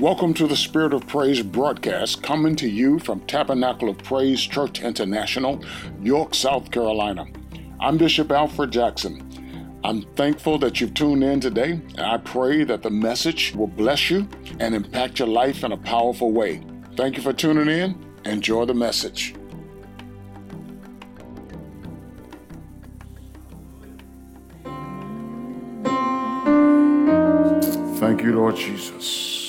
Welcome to the Spirit of Praise broadcast coming to you from Tabernacle of Praise Church International, York, South Carolina. I'm Bishop Alfred Jackson. I'm thankful that you've tuned in today, and I pray that the message will bless you and impact your life in a powerful way. Thank you for tuning in. Enjoy the message. Thank you, Lord Jesus.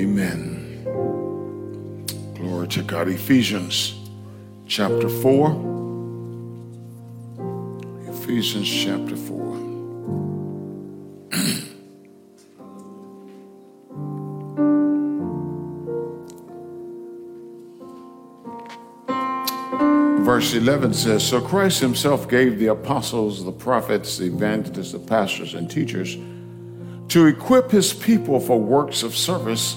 Amen. Glory to God. Ephesians chapter 4. Ephesians chapter 4. Verse 11 says So Christ himself gave the apostles, the prophets, the evangelists, the pastors, and teachers to equip his people for works of service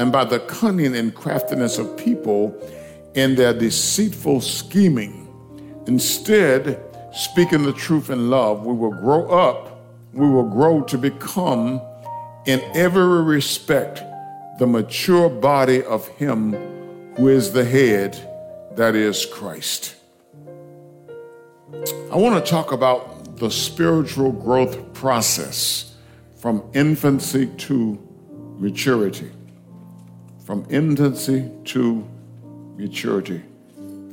and by the cunning and craftiness of people in their deceitful scheming. Instead, speaking the truth in love, we will grow up, we will grow to become, in every respect, the mature body of Him who is the head, that is Christ. I want to talk about the spiritual growth process from infancy to maturity. From infancy to maturity.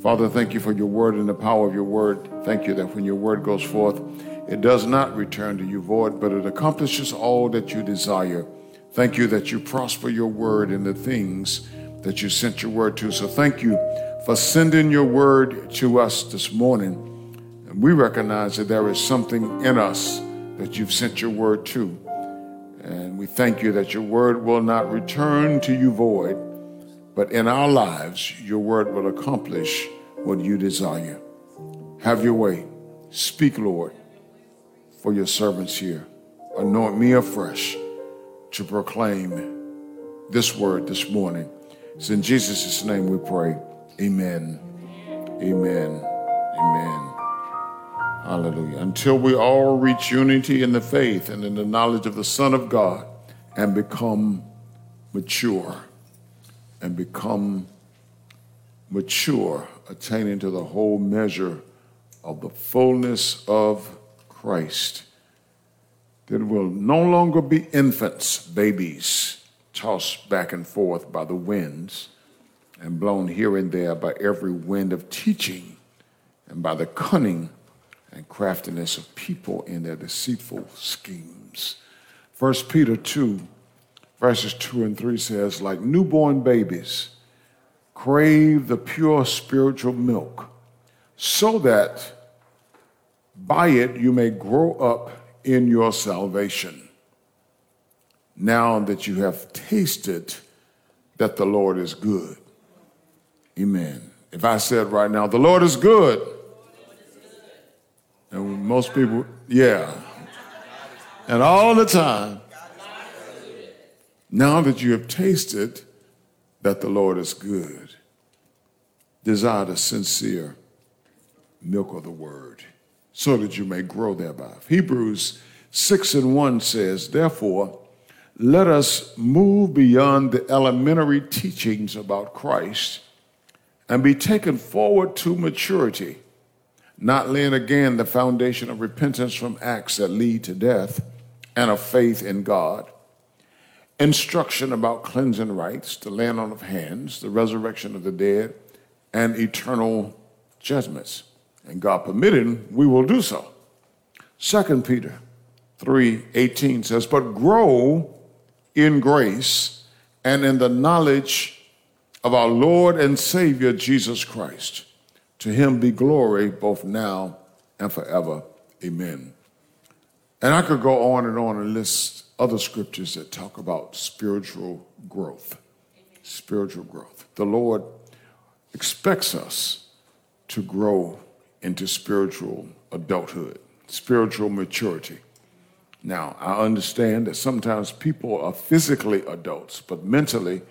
Father, thank you for your word and the power of your word. Thank you that when your word goes forth, it does not return to you void, but it accomplishes all that you desire. Thank you that you prosper your word in the things that you sent your word to. So thank you for sending your word to us this morning. And we recognize that there is something in us that you've sent your word to. And we thank you that your word will not return to you void, but in our lives, your word will accomplish what you desire. Have your way. Speak, Lord, for your servants here. Anoint me afresh to proclaim this word this morning. It's in Jesus' name we pray. Amen. Amen. Amen. Hallelujah. Until we all reach unity in the faith and in the knowledge of the Son of God and become mature and become mature, attaining to the whole measure of the fullness of Christ. that will no longer be infants, babies, tossed back and forth by the winds and blown here and there by every wind of teaching and by the cunning and craftiness of people in their deceitful schemes. 1 Peter 2, verses 2 and 3 says, like newborn babies, crave the pure spiritual milk, so that by it you may grow up in your salvation. Now that you have tasted that the Lord is good. Amen. If I said right now, the Lord is good, and most people, yeah. And all the time, now that you have tasted that the Lord is good, desire the sincere milk of the word, so that you may grow thereby. Hebrews 6 and 1 says, Therefore, let us move beyond the elementary teachings about Christ and be taken forward to maturity, not laying again the foundation of repentance from acts that lead to death and of faith in God instruction about cleansing rites, the laying on of hands, the resurrection of the dead, and eternal judgments. And God permitting, we will do so. 2 Peter 3:18 says, "But grow in grace and in the knowledge of our Lord and Savior Jesus Christ. To him be glory both now and forever. Amen." And I could go on and on and list other scriptures that talk about spiritual growth. Spiritual growth. The Lord expects us to grow into spiritual adulthood, spiritual maturity. Now, I understand that sometimes people are physically adults, but mentally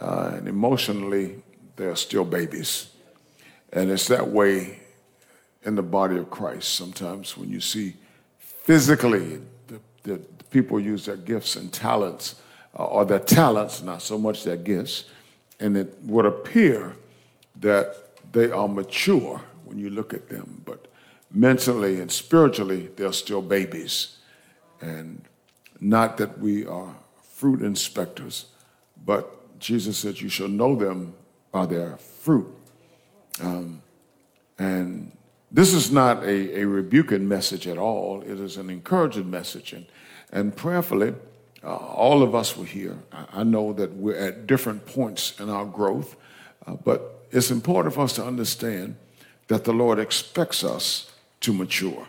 uh, and emotionally, they're still babies. And it's that way in the body of Christ. Sometimes when you see physically the, people use their gifts and talents, uh, or their talents, not so much their gifts, and it would appear that they are mature when you look at them, but mentally and spiritually, they're still babies. And not that we are fruit inspectors, but Jesus said, You shall know them by their fruit. Um, and this is not a, a rebuking message at all, it is an encouraging message. And and prayerfully, uh, all of us were here. I, I, know that we're at different points in our growth, uh, but it's important for us to understand that the Lord expects us to mature.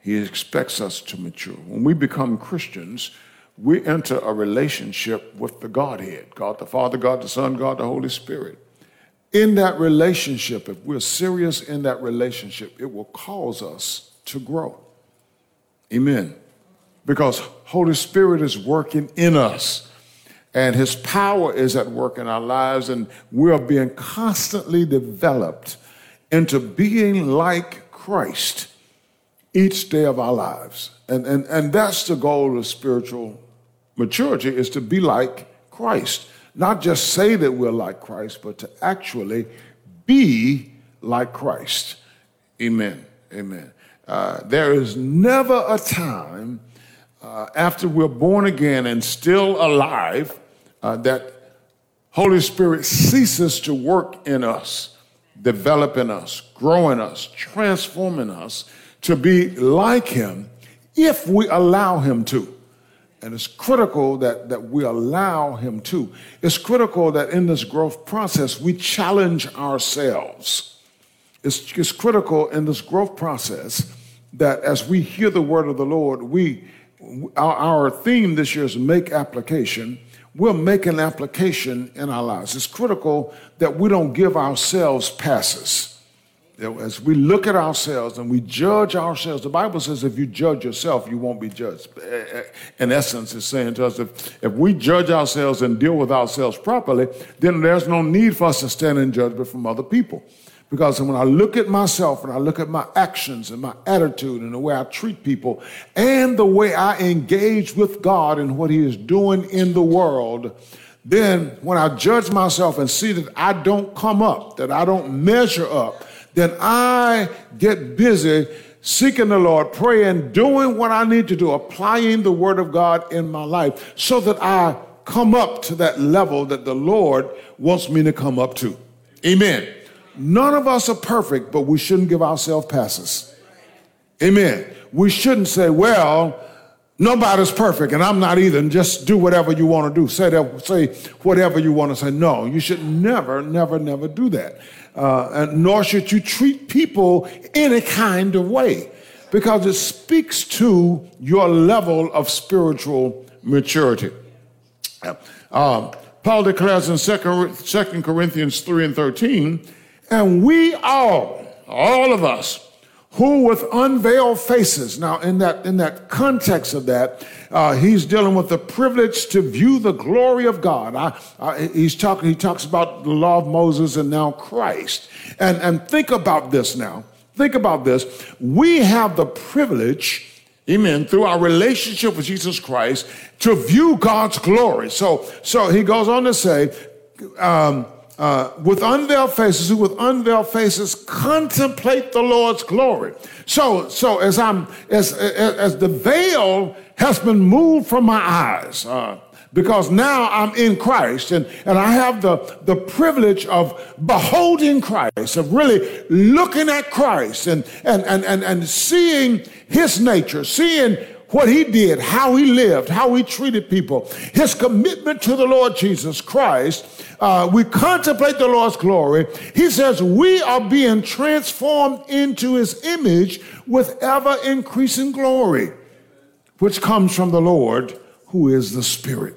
He expects us to mature. When we become Christians, we enter a relationship with the Godhead God the Father, God the Son, God the Holy Spirit. In that relationship, if we're serious in that relationship, it will cause us to grow. Amen because Holy Spirit is working in us and his power is at work in our lives and we are being constantly developed into being like Christ each day of our lives. And, and, and that's the goal of spiritual maturity is to be like Christ. Not just say that we're like Christ, but to actually be like Christ. Amen. Amen. Uh, there is never a time uh, after we're born again and still alive, uh, that Holy Spirit ceases to work in us, developing us, growing us, transforming us to be like Him if we allow Him to. And it's critical that, that we allow Him to. It's critical that in this growth process, we challenge ourselves. It's, it's critical in this growth process that as we hear the word of the Lord, we our, our theme this year is make application. We'll make an application in our lives. It's critical that we don't give ourselves passes. As we look at ourselves and we judge ourselves, the Bible says if you judge yourself, you won't be judged. In essence, it's saying to us if, if we judge ourselves and deal with ourselves properly, then there's no need for us to stand in judgment from other people. Because when I look at myself and I look at my actions and my attitude and the way I treat people and the way I engage with God and what He is doing in the world, then when I judge myself and see that I don't come up, that I don't measure up, then I get busy seeking the Lord, praying, doing what I need to do, applying the Word of God in my life so that I come up to that level that the Lord wants me to come up to. Amen. None of us are perfect, but we shouldn't give ourselves passes. Amen. We shouldn't say, well, nobody's perfect and I'm not either, and just do whatever you want to do. Say that, say whatever you want to say. No, you should never, never, never do that. Uh, and nor should you treat people any kind of way because it speaks to your level of spiritual maturity. Uh, Paul declares in 2 Corinthians 3 and 13, and we all, all of us, who with unveiled faces. Now, in that, in that context of that, uh, he's dealing with the privilege to view the glory of God. I, I, he's talking, he talks about the law of Moses and now Christ. And, and think about this now. Think about this. We have the privilege, amen, through our relationship with Jesus Christ to view God's glory. So, so he goes on to say, um, uh, with unveiled faces, who with unveiled faces contemplate the Lord's glory. So, so as I'm as as the veil has been moved from my eyes, uh, because now I'm in Christ and, and I have the, the privilege of beholding Christ, of really looking at Christ and, and, and, and, and seeing his nature, seeing what he did, how he lived, how he treated people, his commitment to the Lord Jesus Christ. Uh, we contemplate the Lord's glory. He says we are being transformed into his image with ever increasing glory, which comes from the Lord who is the Spirit.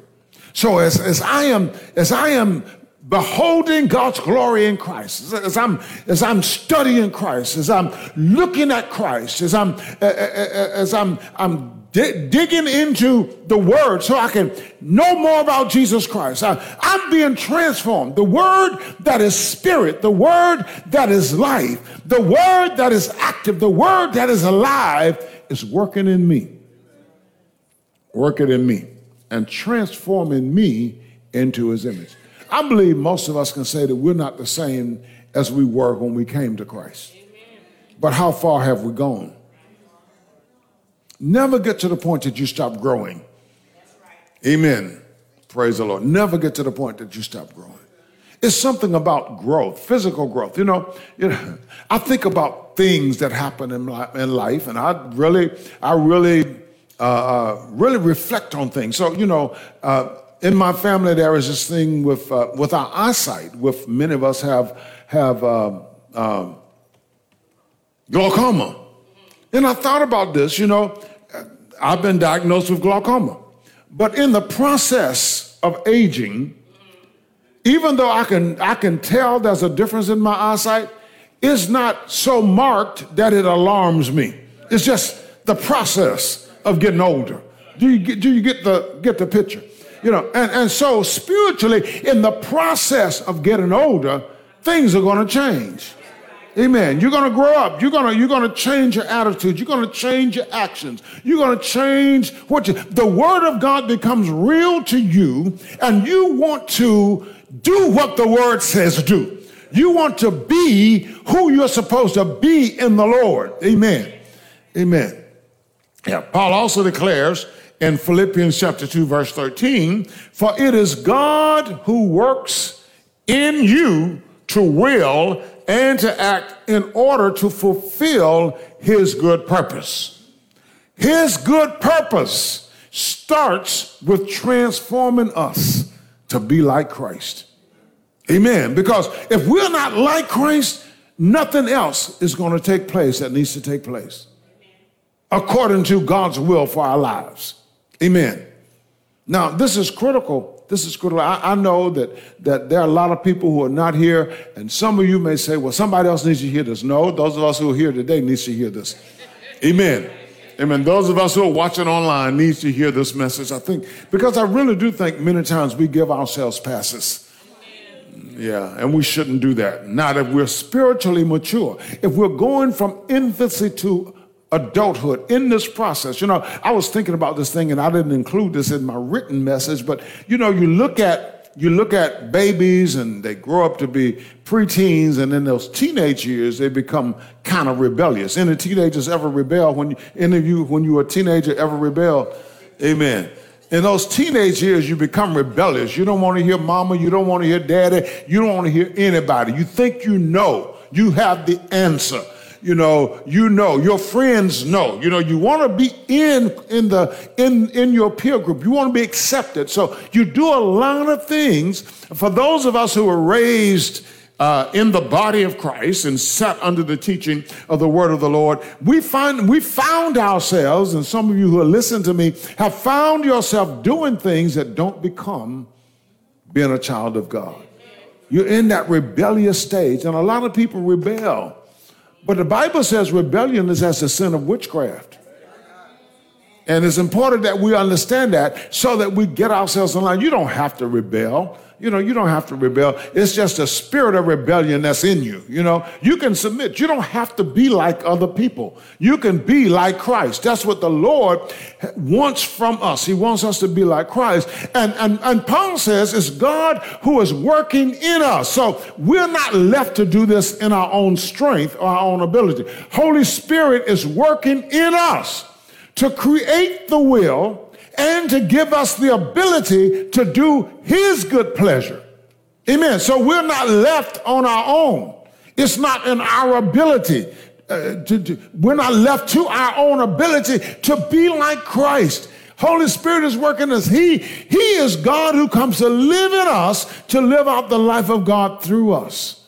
So as, as I am, as I am beholding God's glory in Christ, as I'm, as I'm studying Christ, as I'm looking at Christ, as I'm, as I'm, I'm digging into the word so I can know more about Jesus Christ. I, I'm being transformed. The word that is spirit, the word that is life, the word that is active, the word that is alive is working in me. Working in me and transforming me into his image. I believe most of us can say that we're not the same as we were when we came to Christ. But how far have we gone? Never get to the point that you stop growing. Amen. Praise the Lord. Never get to the point that you stop growing. It's something about growth, physical growth. You know, you know I think about things that happen in, my, in life, and I really, I really, uh, uh, really reflect on things. So, you know, uh, in my family, there is this thing with uh, with our eyesight. With many of us have have uh, um, glaucoma. And I thought about this, you know, I've been diagnosed with glaucoma. But in the process of aging, even though I can, I can tell there's a difference in my eyesight, it's not so marked that it alarms me. It's just the process of getting older. Do you get, do you get, the, get the picture? You know, and, and so spiritually, in the process of getting older, things are going to change. Amen. You're going to grow up. You're going to you're going to change your attitude. You're going to change your actions. You're going to change what you the word of God becomes real to you and you want to do what the word says do. You want to be who you're supposed to be in the Lord. Amen. Amen. Yeah, Paul also declares in Philippians chapter 2 verse 13, for it is God who works in you to will and to act in order to fulfill his good purpose. His good purpose starts with transforming us to be like Christ. Amen. Because if we're not like Christ, nothing else is going to take place that needs to take place according to God's will for our lives. Amen. Now, this is critical this is critical. I, I, know that, that there are a lot of people who are not here, and some of you may say, well, somebody else needs to hear this. No, those of us who are here today needs to hear this. Amen. Amen. Those of us who are watching online needs to hear this message, I think, because I really do think many times we give ourselves passes. Yeah, and we shouldn't do that. Not if we're spiritually mature. If we're going from infancy to adulthood in this process. You know, I was thinking about this thing and I didn't include this in my written message, but you know, you look at you look at babies and they grow up to be preteens, and in those teenage years, they become kind of rebellious. Any teenagers ever rebel? When you, any of you, when you were a teenager, ever rebel? Amen. In those teenage years, you become rebellious. You don't want to hear mama, you don't want to hear daddy, you don't want to hear anybody. You think you know, you have the answer you know, you know, your friends know. You know, you want to be in in the in in your peer group. You want to be accepted. So you do a lot of things. For those of us who were raised uh, in the body of Christ and sat under the teaching of the word of the Lord, we find we found ourselves, and some of you who are listening to me have found yourself doing things that don't become being a child of God. You're in that rebellious stage, and a lot of people rebel. But the Bible says rebellion is as the sin of witchcraft. And it's important that we understand that so that we get ourselves in line. You don't have to rebel. You know, you don't have to rebel. It's just a spirit of rebellion that's in you. You know, you can submit. You don't have to be like other people. You can be like Christ. That's what the Lord wants from us. He wants us to be like Christ. And, and, and Paul says it's God who is working in us. So we're not left to do this in our own strength or our own ability. Holy Spirit is working in us to create the will and to give us the ability to do His good pleasure. Amen. So we're not left on our own. It's not in our ability. Uh, to, to, we're not left to our own ability to be like Christ. Holy Spirit is working us. He. He is God who comes to live in us to live out the life of God through us.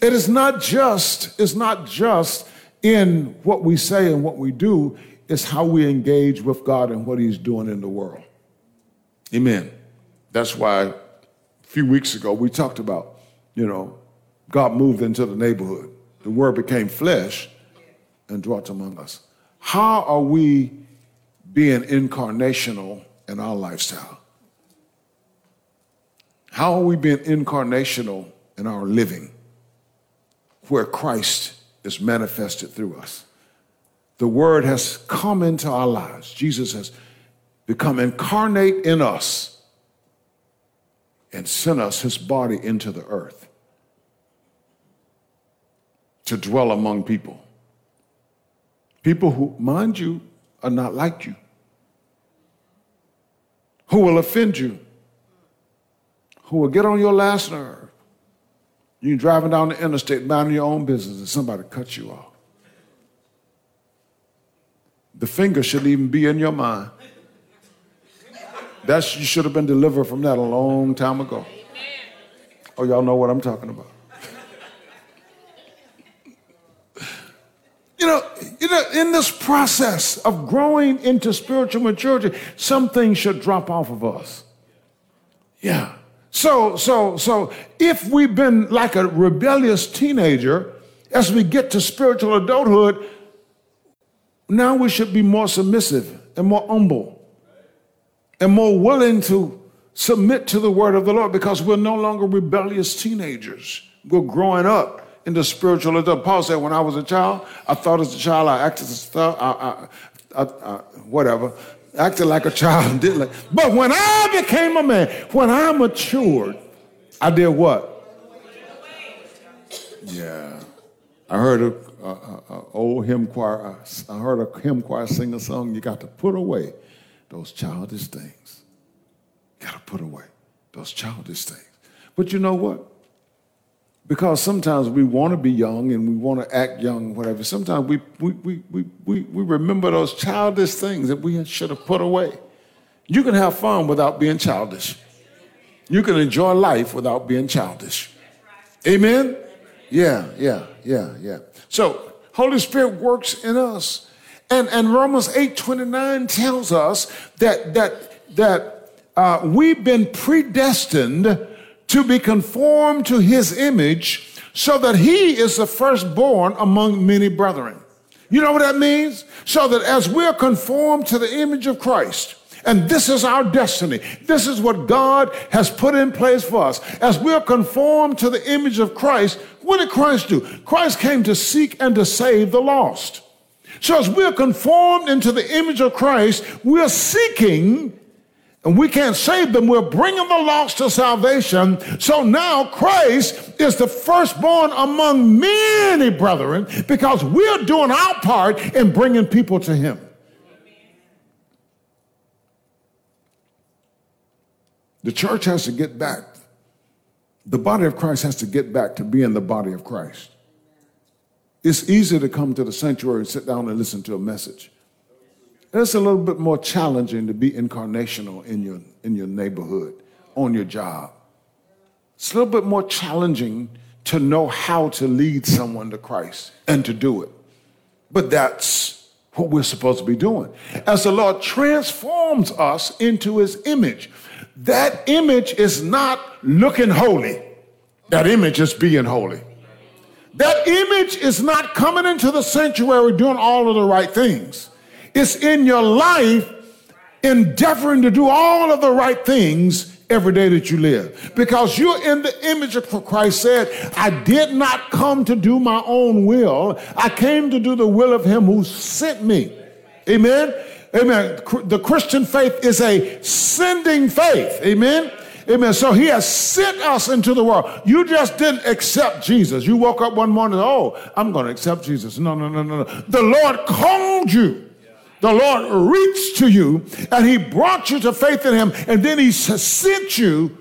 It is not just, it's not just in what we say and what we do. It's how we engage with God and what He's doing in the world. Amen. That's why a few weeks ago we talked about, you know, God moved into the neighborhood. The word became flesh and dwelt among us. How are we being incarnational in our lifestyle? How are we being incarnational in our living where Christ is manifested through us? The word has come into our lives. Jesus has become incarnate in us and sent us his body into the earth to dwell among people. People who, mind you, are not like you, who will offend you, who will get on your last nerve. You're driving down the interstate, minding your own business, and somebody cuts you off. The finger shouldn't even be in your mind. That's you should have been delivered from that a long time ago. Oh, y'all know what I'm talking about. You know, you know, in this process of growing into spiritual maturity, some things should drop off of us. Yeah. So, so, so if we've been like a rebellious teenager, as we get to spiritual adulthood, now we should be more submissive and more humble and more willing to submit to the word of the Lord because we're no longer rebellious teenagers. We're growing up into spiritual adult. Paul said, when I was a child, I thought as a child, I acted as stuff, I, I, I, whatever, acted like a child, did like. But when I became a man, when I matured, I did what? Yeah. I heard a uh, uh, old hymn choir. I heard a hymn choir sing a song. You got to put away those childish things. You got to put away those childish things. But you know what? Because sometimes we want to be young and we want to act young, whatever. Sometimes we, we, we, we, we, we remember those childish things that we should have put away. You can have fun without being childish. You can enjoy life without being childish. Amen? Yeah, yeah, yeah, yeah. So Holy Spirit works in us. And, and Romans 8 29 tells us that, that, that uh, we've been predestined to be conformed to his image so that he is the firstborn among many brethren. You know what that means? So that as we're conformed to the image of Christ, and this is our destiny. This is what God has put in place for us. As we're conformed to the image of Christ, what did Christ do? Christ came to seek and to save the lost. So as we're conformed into the image of Christ, we're seeking and we can't save them. We're bringing the lost to salvation. So now Christ is the firstborn among many brethren because we're doing our part in bringing people to Him. The church has to get back. The body of Christ has to get back to being the body of Christ. It's easy to come to the sanctuary and sit down and listen to a message. It's a little bit more challenging to be incarnational in your, in your neighborhood, on your job. It's a little bit more challenging to know how to lead someone to Christ and to do it. But that's what we're supposed to be doing. As the Lord transforms us into his image, that image is not looking holy, that image is being holy. That image is not coming into the sanctuary doing all of the right things. It's in your life endeavoring to do all of the right things every day that you live. Because you're in the image of Christ said, I did not come to do my own will. I came to do the will of him who sent me. Amen. Amen. The Christian faith is a sending faith. Amen. Amen. So he has sent us into the world. You just didn't accept Jesus. You woke up one morning, oh, I'm going to accept Jesus. No, no, no, no, no. The Lord called you the Lord reached to you and he brought you to faith in him and then he sent you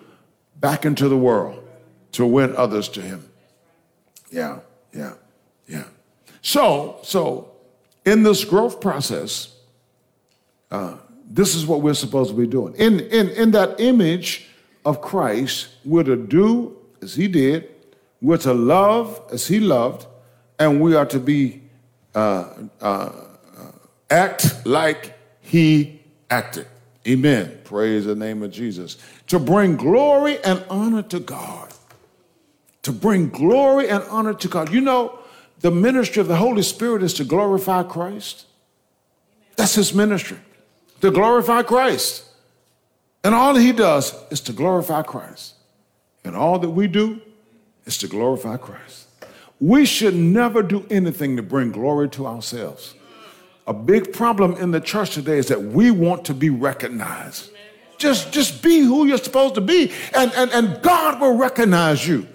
back into the world to win others to him. Yeah, yeah, yeah. So, so in this growth process, uh, this is what we're supposed to be doing. In, in, in that image of Christ, we're to do as he did, we're to love as he loved, and we are to be uh, uh, act like he acted. Amen. Praise the name of Jesus. To bring glory and honor to God. To bring glory and honor to God. You know, the ministry of the Holy Spirit is to glorify Christ. That's his ministry, to glorify Christ. And all he does is to glorify Christ. And all that we do is to glorify Christ. We should never do anything to bring glory to ourselves. A big problem in the church today is that we want to be recognized. Just, just be who you're supposed to be, and, and, and God will recognize you.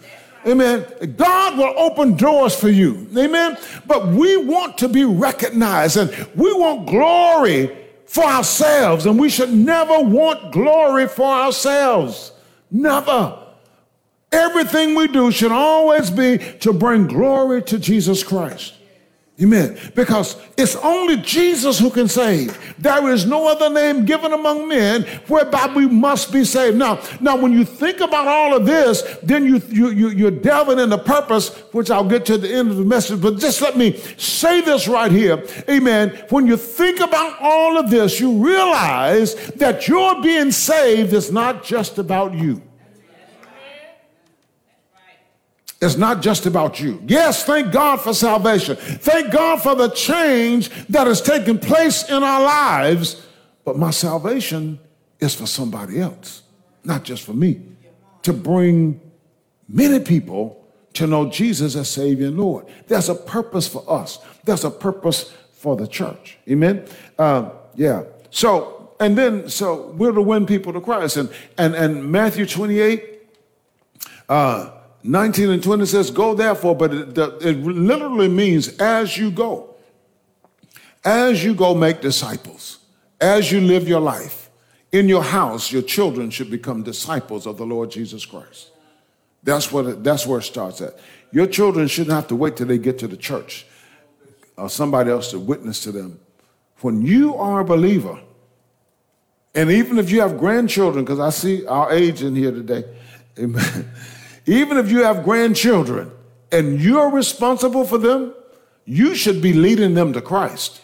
Amen. God will open doors for you. Amen. But we want to be recognized and we want glory for ourselves, and we should never want glory for ourselves. Never. Everything we do should always be to bring glory to Jesus Christ. Amen. Because it's only Jesus who can save. There is no other name given among men whereby we must be saved. Now, now when you think about all of this, then you, you, you, you're delving into purpose, which I'll get to the end of the message. But just let me say this right here. Amen. When you think about all of this, you realize that your being saved is not just about you. It's not just about you. Yes, thank God for salvation. Thank God for the change that has taken place in our lives. But my salvation is for somebody else, not just for me. To bring many people to know Jesus as Savior and Lord. There's a purpose for us, there's a purpose for the church. Amen? Uh, yeah. So, and then, so we're to win people to Christ. And, and, and Matthew 28, uh, 19 and 20 says, Go therefore, but it, it literally means as you go. As you go, make disciples. As you live your life. In your house, your children should become disciples of the Lord Jesus Christ. That's, what it, that's where it starts at. Your children shouldn't have to wait till they get to the church or somebody else to witness to them. When you are a believer, and even if you have grandchildren, because I see our age in here today, amen. Even if you have grandchildren and you're responsible for them, you should be leading them to Christ.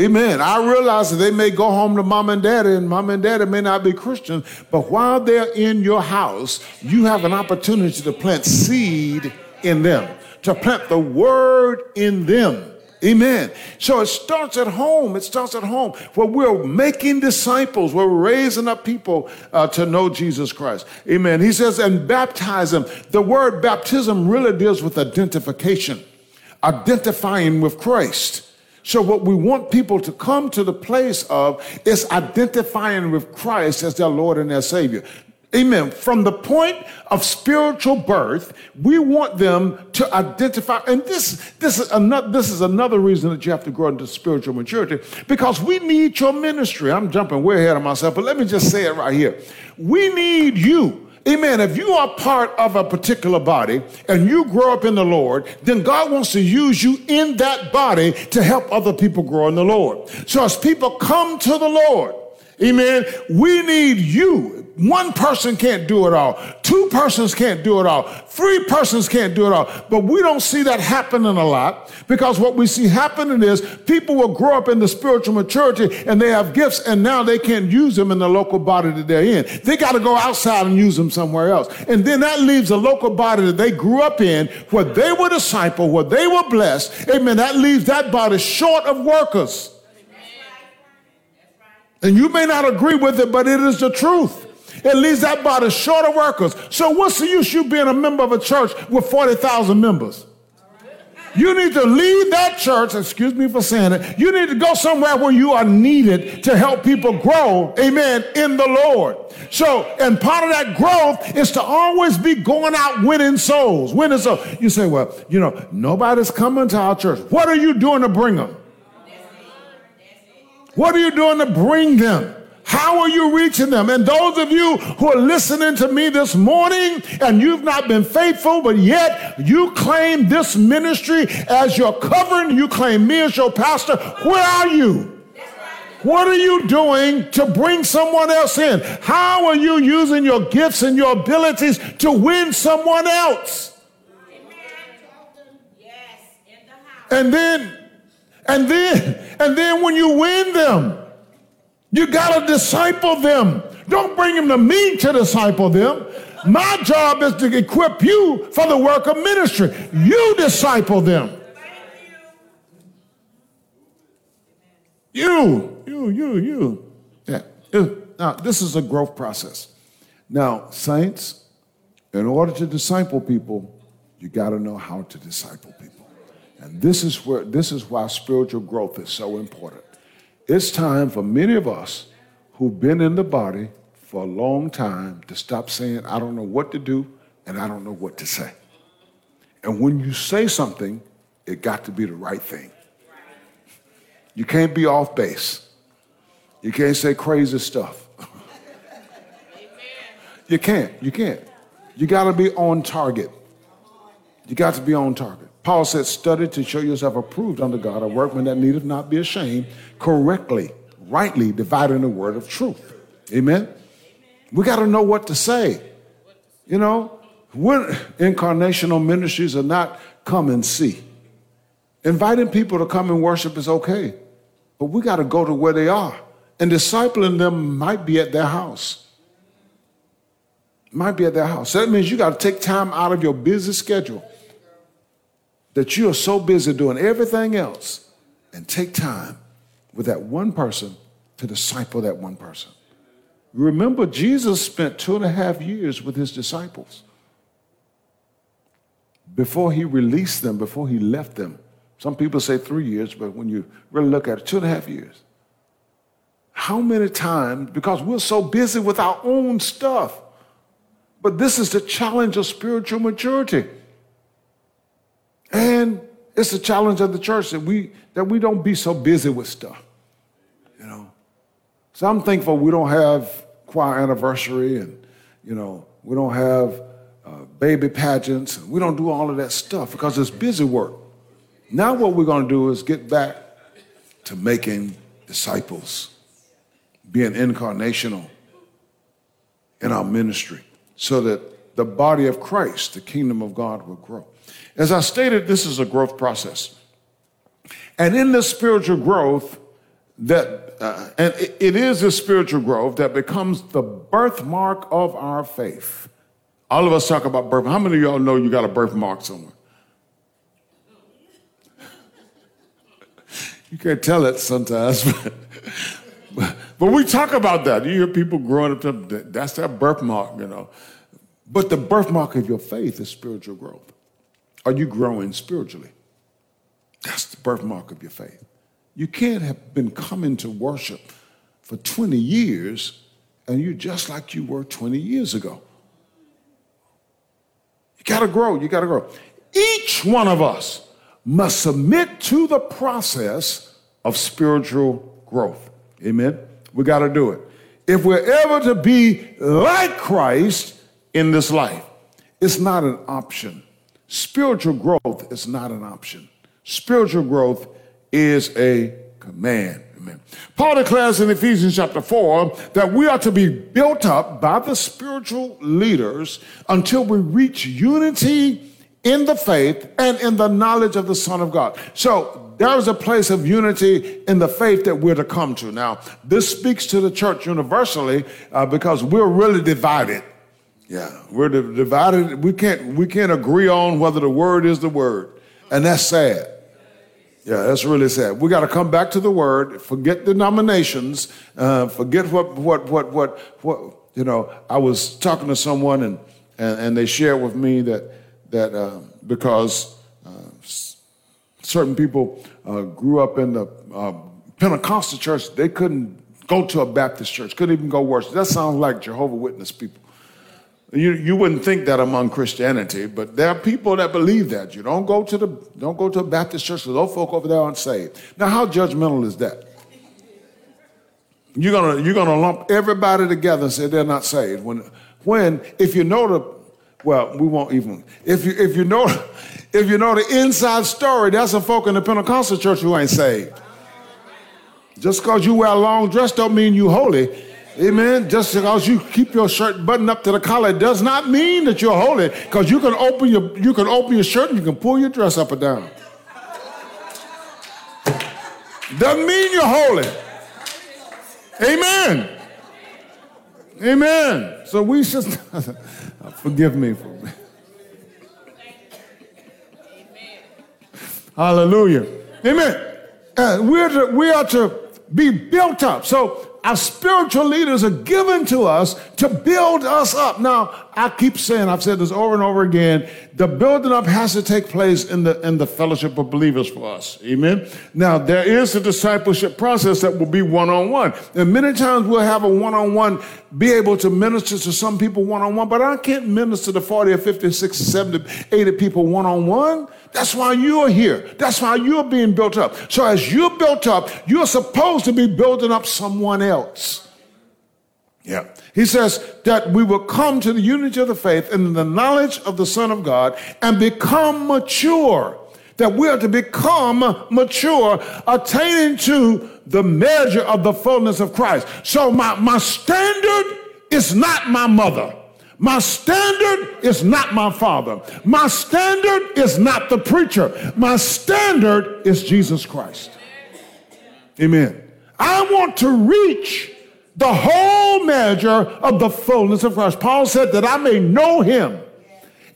Amen. I realize that they may go home to mom and daddy, and mom and daddy may not be Christian, but while they're in your house, you have an opportunity to plant seed in them, to plant the word in them. Amen. So it starts at home. It starts at home where we're making disciples, we're raising up people uh, to know Jesus Christ. Amen. He says, and baptize them. The word baptism really deals with identification, identifying with Christ. So, what we want people to come to the place of is identifying with Christ as their Lord and their Savior. Amen. From the point of spiritual birth, we want them to identify, and this, this, is another, this is another reason that you have to grow into spiritual maturity, because we need your ministry. I'm jumping way ahead of myself, but let me just say it right here. We need you Amen. If you are part of a particular body and you grow up in the Lord, then God wants to use you in that body to help other people grow in the Lord. So as people come to the Lord, Amen. We need you. One person can't do it all. Two persons can't do it all. Three persons can't do it all. But we don't see that happening a lot because what we see happening is people will grow up in the spiritual maturity and they have gifts and now they can't use them in the local body that they're in. They got to go outside and use them somewhere else. And then that leaves the local body that they grew up in where they were discipled, where they were blessed. Amen. That leaves that body short of workers. And you may not agree with it, but it is the truth. It leaves that body short of workers. So what's the use you being a member of a church with 40,000 members? You need to leave that church, excuse me for saying it, you need to go somewhere where you are needed to help people grow, amen, in the Lord. So, and part of that growth is to always be going out winning souls. Winning souls. You say, well, you know, nobody's coming to our church. What are you doing to bring them? What are you doing to bring them? How are you reaching them? And those of you who are listening to me this morning and you've not been faithful, but yet you claim this ministry as your covering, you claim me as your pastor, where are you? What are you doing to bring someone else in? How are you using your gifts and your abilities to win someone else? Yes, And then and then, and then when you win them, you got to disciple them. Don't bring them to me to disciple them. My job is to equip you for the work of ministry. You disciple them. You, you, you, you. Yeah. Now, this is a growth process. Now, saints, in order to disciple people, you got to know how to disciple people. And this is where this is why spiritual growth is so important. It's time for many of us who've been in the body for a long time to stop saying, I don't know what to do and I don't know what to say. And when you say something, it got to be the right thing. You can't be off base. You can't say crazy stuff. you can't. You can't. You got to be on target. You got to be on target. Paul said, Study to show yourself approved unto God, a workman that needeth not be ashamed, correctly, rightly dividing the word of truth. Amen? We got to know what to say. You know, when incarnational ministries are not come and see. Inviting people to come and worship is okay, but we got to go to where they are. And discipling them might be at their house. Might be at their house. So that means you got to take time out of your busy schedule that you are so busy doing everything else and take time with that one person to disciple that one person. Remember, Jesus spent two and a half years with his disciples before he released them, before he left them. Some people say three years, but when you really look at it, two and a half years. How many times, because we're so busy with our own stuff, but this is the challenge of spiritual maturity. And it's a challenge of the church that we that we don't be so busy with stuff. You know. So I'm thankful we don't have choir anniversary and you know, we don't have uh, baby pageants and we don't do all of that stuff because it's busy work. Now what we're going to do is get back to making disciples, being incarnational in our ministry so that the body of Christ, the kingdom of God will grow. As I stated, this is a growth process. And in this spiritual growth, that uh, and it, is a spiritual growth that becomes the birthmark of our faith. All of us talk about birth. How many of y'all know you got a birthmark somewhere? you can't tell it sometimes, but, but, we talk about that. You hear people growing up, that's their birthmark, you know. But the birthmark of your faith is spiritual growth. Are you growing spiritually? That's the birthmark of your faith. You can't have been coming to worship for 20 years and you're just like you were 20 years ago. You got to grow. You got to grow. Each one of us must submit to the process of spiritual growth. Amen. We got to do it. If we're ever to be like Christ in this life, it's not an option. Spiritual growth is not an option. Spiritual growth is a command. Amen. Paul declares in Ephesians chapter 4 that we are to be built up by the spiritual leaders until we reach unity in the faith and in the knowledge of the Son of God. So there is a place of unity in the faith that we're to come to. Now, this speaks to the church universally uh, because we're really divided. Yeah, we're divided. We can't we can't agree on whether the word is the word, and that's sad. Yeah, that's really sad. We got to come back to the word. Forget denominations. Uh, forget what what what what what. You know, I was talking to someone, and and, and they shared with me that that uh, because uh, certain people uh, grew up in the uh, Pentecostal church, they couldn't go to a Baptist church. Couldn't even go worship. That sounds like Jehovah Witness people. You, you wouldn't think that among Christianity, but there are people that believe that. You don't go to the don't go to a Baptist church because those folk over there aren't saved. Now, how judgmental is that? You're gonna you're gonna lump everybody together and say they're not saved. When when if you know the well, we won't even if you if you know if you know the inside story, there's some folk in the Pentecostal church who ain't saved. Just because you wear a long dress don't mean you holy. Amen. Just because you keep your shirt buttoned up to the collar does not mean that you're holy. Because you can open your you can open your shirt and you can pull your dress up and down. Doesn't mean you're holy. Amen. Amen. So we should forgive me for me. Hallelujah. Amen. Uh, we're to, we are to be built up. So our spiritual leaders are given to us to build us up. Now, I keep saying, I've said this over and over again, the building up has to take place in the, in the fellowship of believers for us. Amen. Now, there is a discipleship process that will be one on one. And many times we'll have a one on one, be able to minister to some people one on one, but I can't minister to 40 or 50, 60, 70, 80 people one on one. That's why you're here. That's why you're being built up. So as you're built up, you're supposed to be building up someone else. Yeah. He says that we will come to the unity of the faith and the knowledge of the Son of God and become mature. That we are to become mature, attaining to the measure of the fullness of Christ. So my, my standard is not my mother. My standard is not my father. My standard is not the preacher. My standard is Jesus Christ. Amen. I want to reach the whole measure of the fullness of Christ. Paul said that I may know him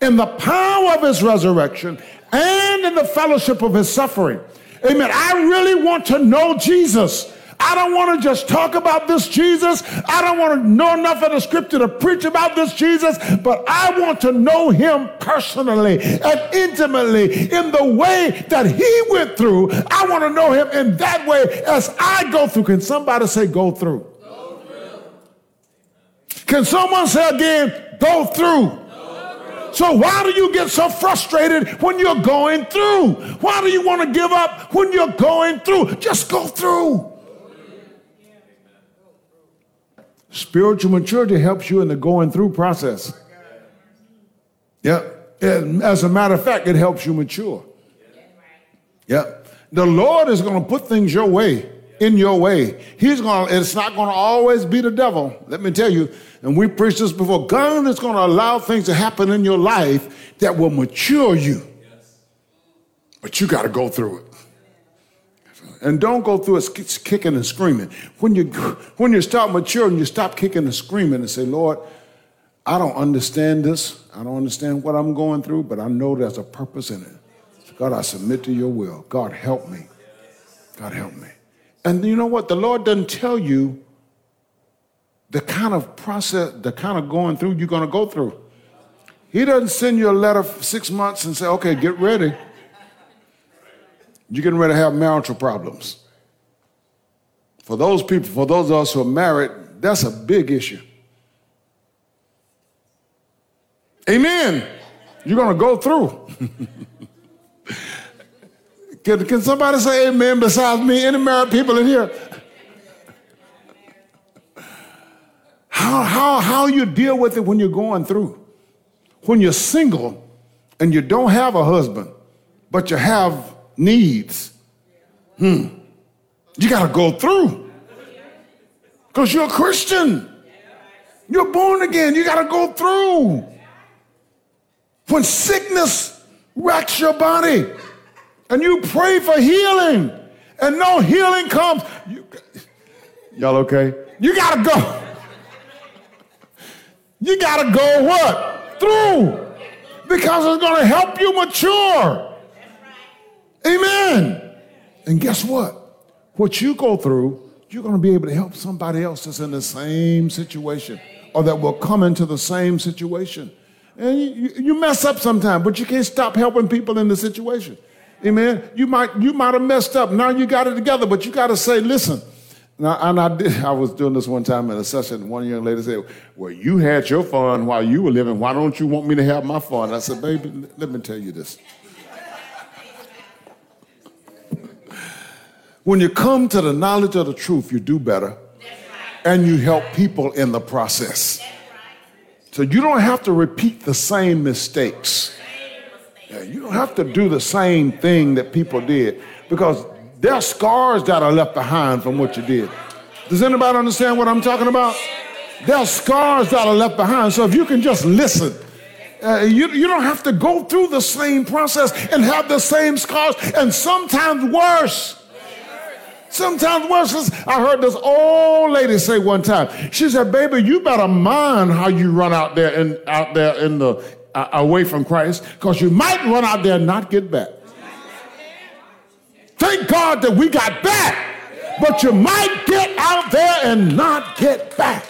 in the power of his resurrection and in the fellowship of his suffering. Amen. I really want to know Jesus. I don't want to just talk about this Jesus. I don't want to know enough of the scripture to preach about this Jesus, but I want to know him personally and intimately in the way that he went through. I want to know him in that way as I go through. Can somebody say, go through? Can someone say again, go through? So why do you get so frustrated when you're going through? Why do you want to give up when you're going through? Just go through. Spiritual maturity helps you in the going through process. Yeah. And as a matter of fact, it helps you mature. Yeah. The Lord is going to put things your way, in your way. He's going to, it's not going to always be the devil. Let me tell you, and we preached this before, God is going to allow things to happen in your life that will mature you. But you got to go through it. And don't go through it kicking and screaming. When you, when you start maturing, you stop kicking and screaming and say, Lord, I don't understand this. I don't understand what I'm going through, but I know there's a purpose in it. God, I submit to your will. God, help me. God, help me. And you know what? The Lord doesn't tell you the kind of process, the kind of going through you're going to go through. He doesn't send you a letter six months and say, okay, get ready. You're getting ready to have marital problems. For those people, for those of us who are married, that's a big issue. Amen. You're going to go through. can, can somebody say amen besides me? Any married people in here? How, how, how you deal with it when you're going through. When you're single and you don't have a husband, but you have needs. Hmm. You got to go through. Because you're a Christian. You're born again. You got to go through. When sickness wrecks your body and you pray for healing and no healing comes, you, y'all okay? You got to go. You got to go what? Through. Because it's going to help you mature. Amen. And guess what? What you go through, you're going to be able to help somebody else that's in the same situation or that will come into the same situation. And you, you mess up sometimes, but you can't stop helping people in the situation. Amen. You might you might have messed up. Now you got it together, but you got to say, listen. Now, and I did. I was doing this one time in a session. One young lady said, "Well, you had your fun while you were living. Why don't you want me to have my fun?" I said, "Baby, let me tell you this. When you come to the knowledge of the truth, you do better, and you help people in the process." So you don't have to repeat the same mistakes. You don't have to do the same thing that people did because there are scars that are left behind from what you did. Does anybody understand what I'm talking about? There are scars that are left behind. So if you can just listen, uh, you, you don't have to go through the same process and have the same scars and sometimes worse. Sometimes worse. I heard this old lady say one time. She said, "Baby, you better mind how you run out there and out there in the uh, away from Christ, because you might run out there and not get back." Thank God that we got back, but you might get out there and not get back.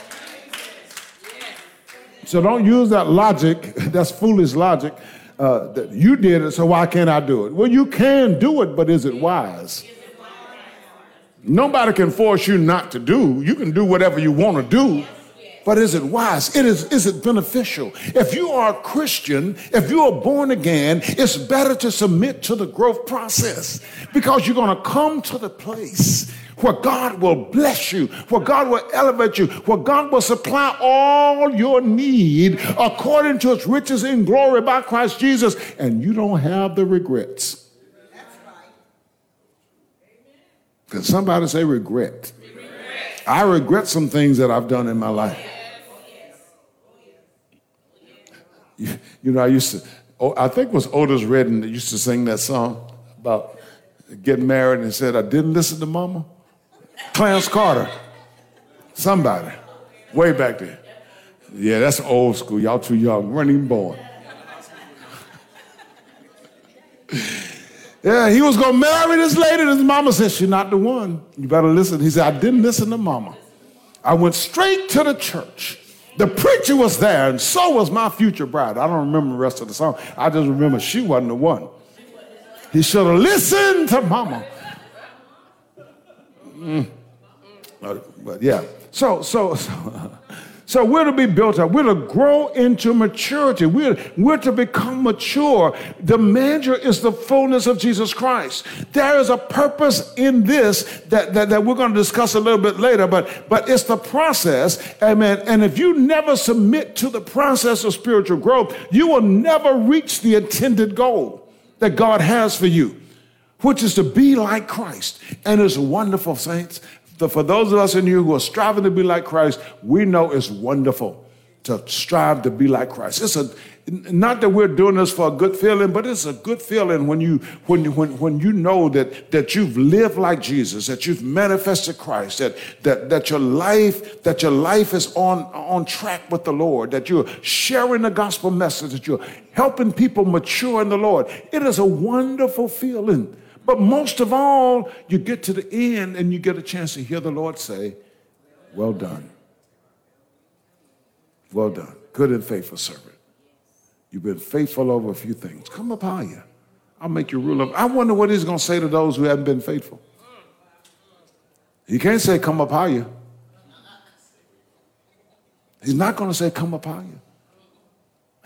So don't use that logic. That's foolish logic. Uh, that you did it, so why can't I do it? Well, you can do it, but is it wise? Nobody can force you not to do. You can do whatever you want to do. But is it wise? It is, is it beneficial? If you are a Christian, if you are born again, it's better to submit to the growth process because you're going to come to the place where God will bless you, where God will elevate you, where God will supply all your need according to his riches in glory by Christ Jesus, and you don't have the regrets. Can somebody say regret? I regret some things that I've done in my life. You, you, know, I used to, oh, I think it was Otis Redding that used to sing that song about getting married and said, I didn't listen to mama. Clarence Carter. Somebody. Way back there. Yeah, that's old school. Y'all too young. weren't even born. Yeah, he was gonna marry this lady, his mama said, She's not the one. You better listen. He said, I didn't listen to mama. I went straight to the church. The preacher was there, and so was my future bride. I don't remember the rest of the song. I just remember she wasn't the one. He should have listened to mama. Mm. But yeah. So, so, so so we're to be built up. We're to grow into maturity. We're, we're to become mature. The measure is the fullness of Jesus Christ. There is a purpose in this that, that, that we're going to discuss a little bit later, but, but it's the process. Amen. And if you never submit to the process of spiritual growth, you will never reach the intended goal that God has for you, which is to be like Christ. And it's wonderful, saints for those of us in here who are striving to be like Christ, we know it's wonderful to strive to be like Christ. It's a not that we're doing this for a good feeling, but it's a good feeling when you when when when you know that that you've lived like Jesus, that you've manifested Christ, that that that your life that your life is on on track with the Lord, that you're sharing the gospel message, that you're helping people mature in the Lord. It is a wonderful feeling. But most of all, you get to the end and you get a chance to hear the Lord say, Well done. Well done. Good and faithful servant. You've been faithful over a few things. Come up higher. I'll make you ruler. I wonder what he's going to say to those who haven't been faithful. He can't say, Come up higher. He's not going to say, Come up higher.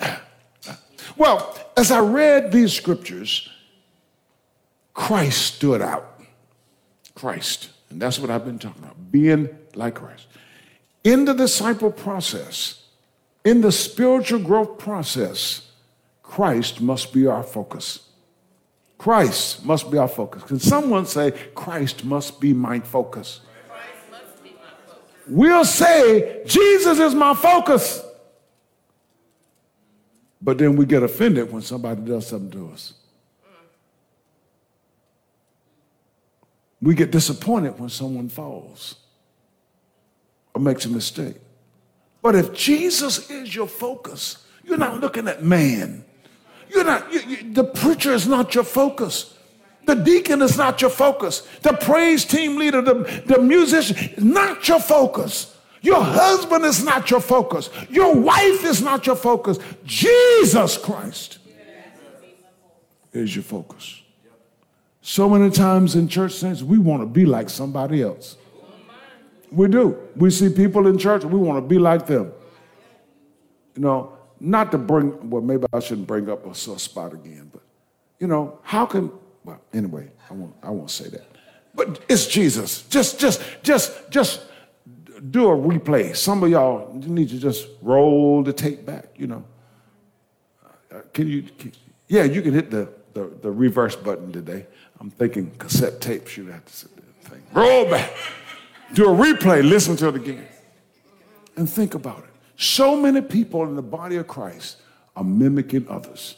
Well, as I read these scriptures, Christ stood out. Christ. And that's what I've been talking about being like Christ. In the disciple process, in the spiritual growth process, Christ must be our focus. Christ must be our focus. Can someone say, Christ must be my focus? We'll say, Jesus is my focus. But then we get offended when somebody does something to us. We get disappointed when someone falls or makes a mistake. But if Jesus is your focus, you're not looking at man. You're not, you, you, the preacher is not your focus. The deacon is not your focus. The praise team leader, the, the musician is not your focus. Your husband is not your focus. Your wife is not your focus. Jesus Christ is your focus. So many times in church saints, we want to be like somebody else. We do. We see people in church, we want to be like them. You know, not to bring, well, maybe I shouldn't bring up a sore spot again, but, you know, how can, well, anyway, I won't, I won't say that. But it's Jesus. Just, just, just, just do a replay. Some of y'all need to just roll the tape back, you know. Uh, can you, can, yeah, you can hit the, the, the, reverse button today. I'm thinking cassette tapes, you have to sit there and think. Roll back. Do a replay, listen to it again. And think about it. So many people in the body of Christ are mimicking others.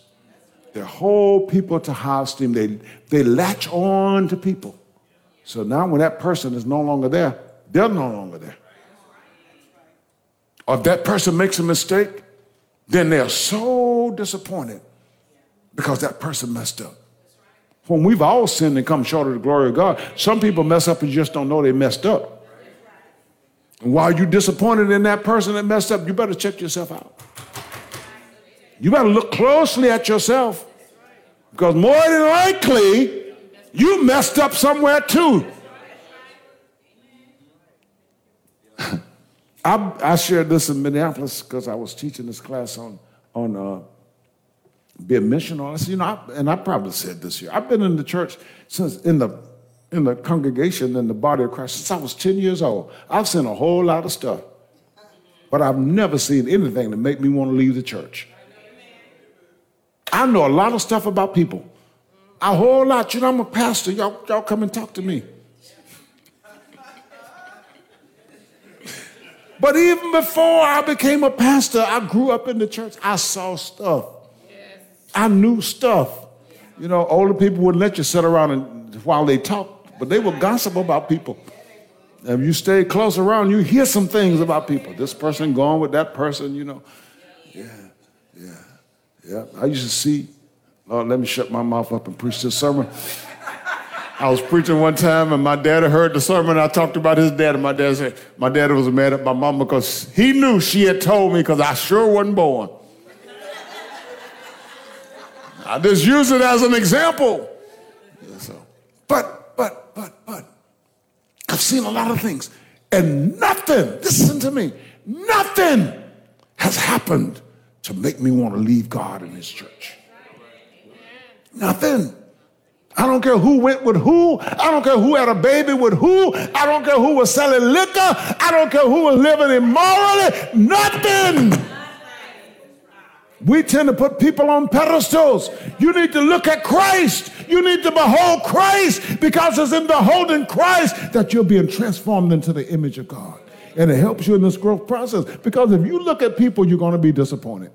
They hold people to high esteem. They, they latch on to people. So now when that person is no longer there, they're no longer there. Or if that person makes a mistake, then they're so disappointed because that person messed up. When we've all sinned and come short of the glory of God, some people mess up and just don't know they messed up. And while you're disappointed in that person that messed up, you better check yourself out. You better look closely at yourself. Because more than likely, you messed up somewhere too. I, I, shared this in Minneapolis because I was teaching this class on, on uh, being missional. I said, you know, I, and I probably said this year, I've been in the church since in the in the congregation in the body of Christ since I was 10 years old. I've seen a whole lot of stuff, but I've never seen anything to make me want to leave the church. I know a lot of stuff about people. A whole lot. You know, I'm a pastor. Y'all, y'all come and talk to me. But even before I became a pastor, I grew up in the church. I saw stuff. I knew stuff. You know, older people wouldn't let you sit around and while they talk but they will gossip about people. If you stay close around, you hear some things about people. This person going with that person, you know. Yeah, yeah, yeah. I used to see, Lord, let me shut my mouth up and preach this sermon. I was preaching one time and my dad heard the sermon. I talked about his dad, and my dad said, My dad was mad at my mom because he knew she had told me because I sure wasn't born. I just use it as an example. So, but but, but. But, I've seen a lot of things. And nothing, listen to me, nothing has happened to make me want to leave God and His church. Nothing. I don't care who went with who. I don't care who had a baby with who. I don't care who was selling liquor. I don't care who was living immorally. Nothing. We tend to put people on pedestals. You need to look at Christ. You need to behold Christ because it's in beholding Christ that you're being transformed into the image of God. And it helps you in this growth process because if you look at people, you're going to be disappointed.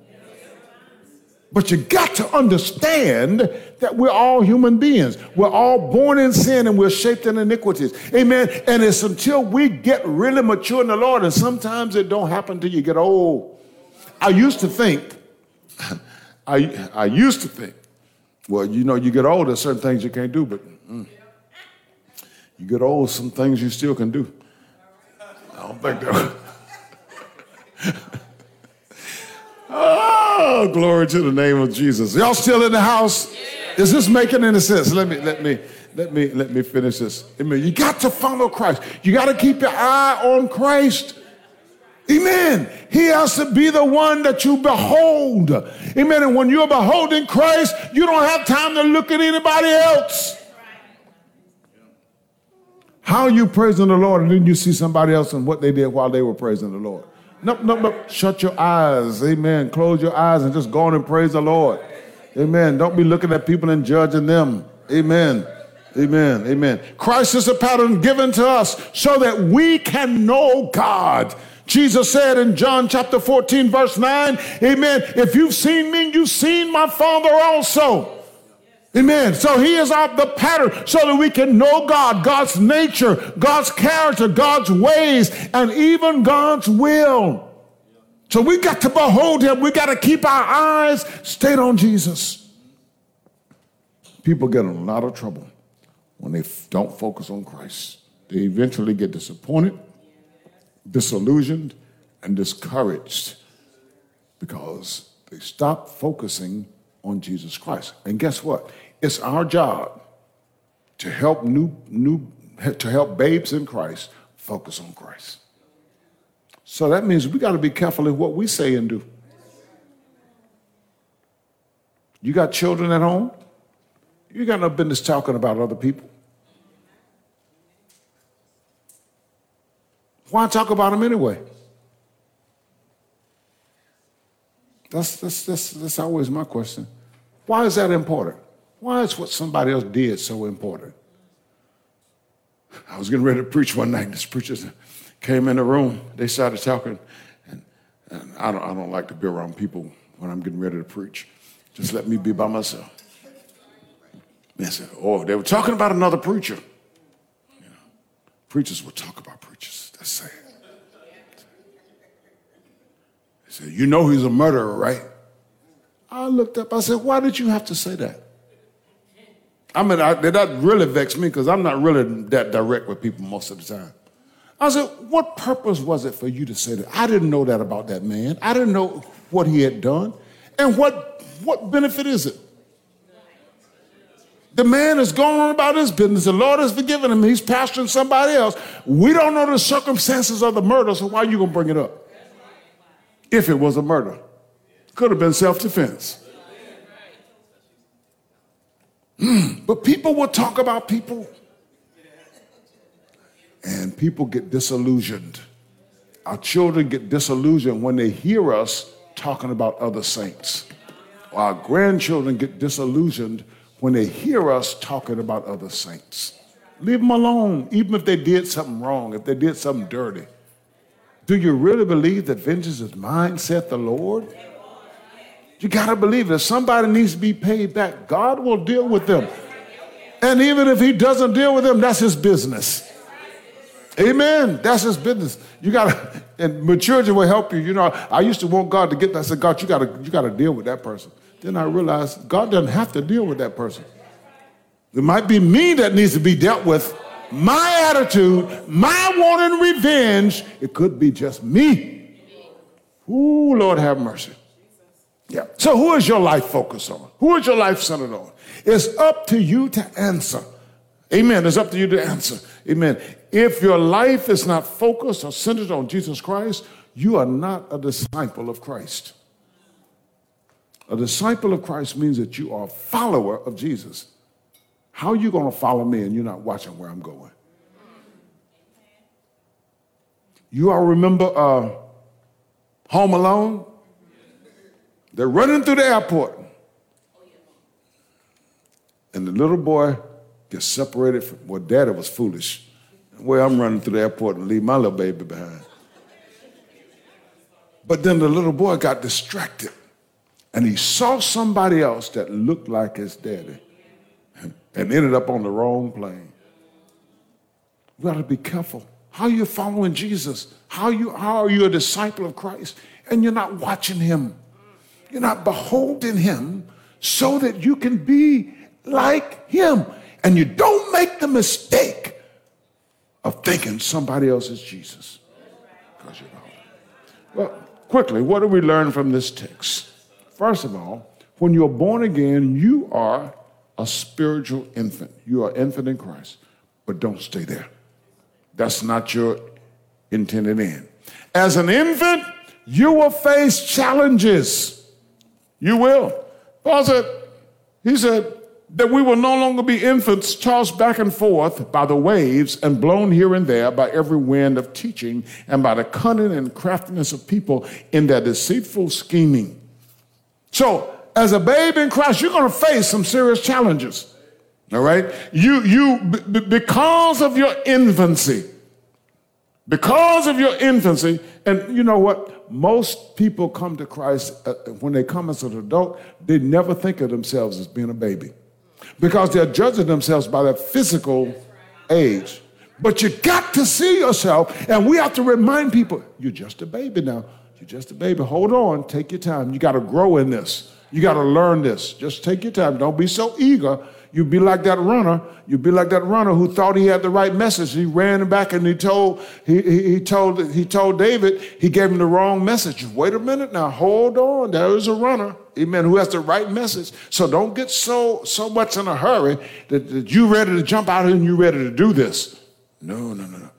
But you got to understand that we're all human beings. We're all born in sin and we're shaped in iniquities. Amen. And it's until we get really mature in the Lord, and sometimes it don't happen till you get old. I used to think I, I used to think, well, you know, you get older, certain things you can't do, but mm, you get old, some things you still can do. I don't think that. oh, glory to the name of Jesus. Y'all still in the house? Is this making any sense? Let me let me let me let me finish this. Amen. You got to follow Christ. You got to keep your eye on Christ. Amen. He has to be the one that you behold. Amen. And when you're beholding Christ, you don't have time to look at anybody else. How are you praising the Lord and then you see somebody else and what they did while they were praising the Lord? No, no, no. Shut your eyes. Amen. Close your eyes and just go on and praise the Lord. Amen. Don't be looking at people and judging them. Amen. Amen. Amen. Christ is a pattern given to us so that we can know God. Jesus said in John chapter 14, verse 9, Amen. If you've seen me, you've seen my Father also. Amen. So he is our, the pattern so that we can know God, God's nature, God's character, God's ways, and even God's will. So we got to behold him. We got to keep our eyes stayed on Jesus. People get in a lot of trouble when they don't focus on Christ. They eventually get disappointed, disillusioned, and discouraged because they stop focusing on Jesus Christ. And guess what? It's our job to help new, new to help babes in Christ focus on Christ. So that means we got to be careful in what we say and do. You got children at home? You got no business talking about other people. Why talk about them anyway? That's, that's, that's, that's always my question. Why is that important? Why is what somebody else did so important? I was getting ready to preach one night, and this preacher came in the room. They started talking, and, and I, don't, I don't like to be around people when I'm getting ready to preach. Just let me be by myself. They said, oh, they were talking about another preacher. You know, preachers will talk about preachers. Sad. They said, you know he's a murderer, right? I looked up, I said, why did you have to say that? I mean, I, that really vexed me because I'm not really that direct with people most of the time. I said, What purpose was it for you to say that? I didn't know that about that man. I didn't know what he had done. And what, what benefit is it? The man is going on about his business. The Lord has forgiven him. He's pastoring somebody else. We don't know the circumstances of the murder, so why are you going to bring it up? If it was a murder, could have been self defense. Mm, but people will talk about people. And people get disillusioned. Our children get disillusioned when they hear us talking about other saints. Our grandchildren get disillusioned when they hear us talking about other saints. Leave them alone, even if they did something wrong, if they did something dirty. Do you really believe that vengeance is mine, saith the Lord? You got to believe that somebody needs to be paid back. God will deal with them. And even if he doesn't deal with them, that's his business. Amen. That's his business. You gotta, and maturity will help you. You know, I used to want God to get that. I said, God, you gotta, you gotta deal with that person. Then I realized God doesn't have to deal with that person. It might be me that needs to be dealt with. My attitude, my wanting revenge. It could be just me. Ooh, Lord have mercy. Yeah. So who is your life focused on? Who is your life centered on? It's up to you to answer. Amen. It's up to you to answer. Amen. If your life is not focused or centered on Jesus Christ, you are not a disciple of Christ. A disciple of Christ means that you are a follower of Jesus. How are you going to follow me and you're not watching where I'm going? You all remember uh, Home Alone? They're running through the airport. And the little boy gets separated from, well, daddy was foolish. Well, I'm running through the airport and leave my little baby behind. But then the little boy got distracted and he saw somebody else that looked like his daddy and ended up on the wrong plane. We got to be careful. How are you following Jesus? How, you, how are you a disciple of Christ and you're not watching him? You're not beholding him so that you can be like him. And you don't make the mistake of thinking somebody else is Jesus. Because you don't. Well, quickly, what do we learn from this text? First of all, when you're born again, you are a spiritual infant. You are infant in Christ, but don't stay there. That's not your intended end. As an infant, you will face challenges. You will. Paul said, he said that we will no longer be infants tossed back and forth by the waves and blown here and there by every wind of teaching and by the cunning and craftiness of people in their deceitful scheming. So, as a babe in Christ, you're going to face some serious challenges. All right? You, you, b- because of your infancy, because of your infancy, and you know what? Most people come to Christ uh, when they come as an adult, they never think of themselves as being a baby because they're judging themselves by their physical age. But you got to see yourself, and we have to remind people you're just a baby now. You're just a baby. Hold on, take your time. You got to grow in this. You got to learn this. Just take your time. Don't be so eager. You be like that runner. You be like that runner who thought he had the right message. He ran back and he told he, he, he told he told David he gave him the wrong message. Wait a minute now. Hold on. There is a runner, amen, who has the right message. So don't get so so much in a hurry that, that you ready to jump out and you're ready to do this. No, no, no, no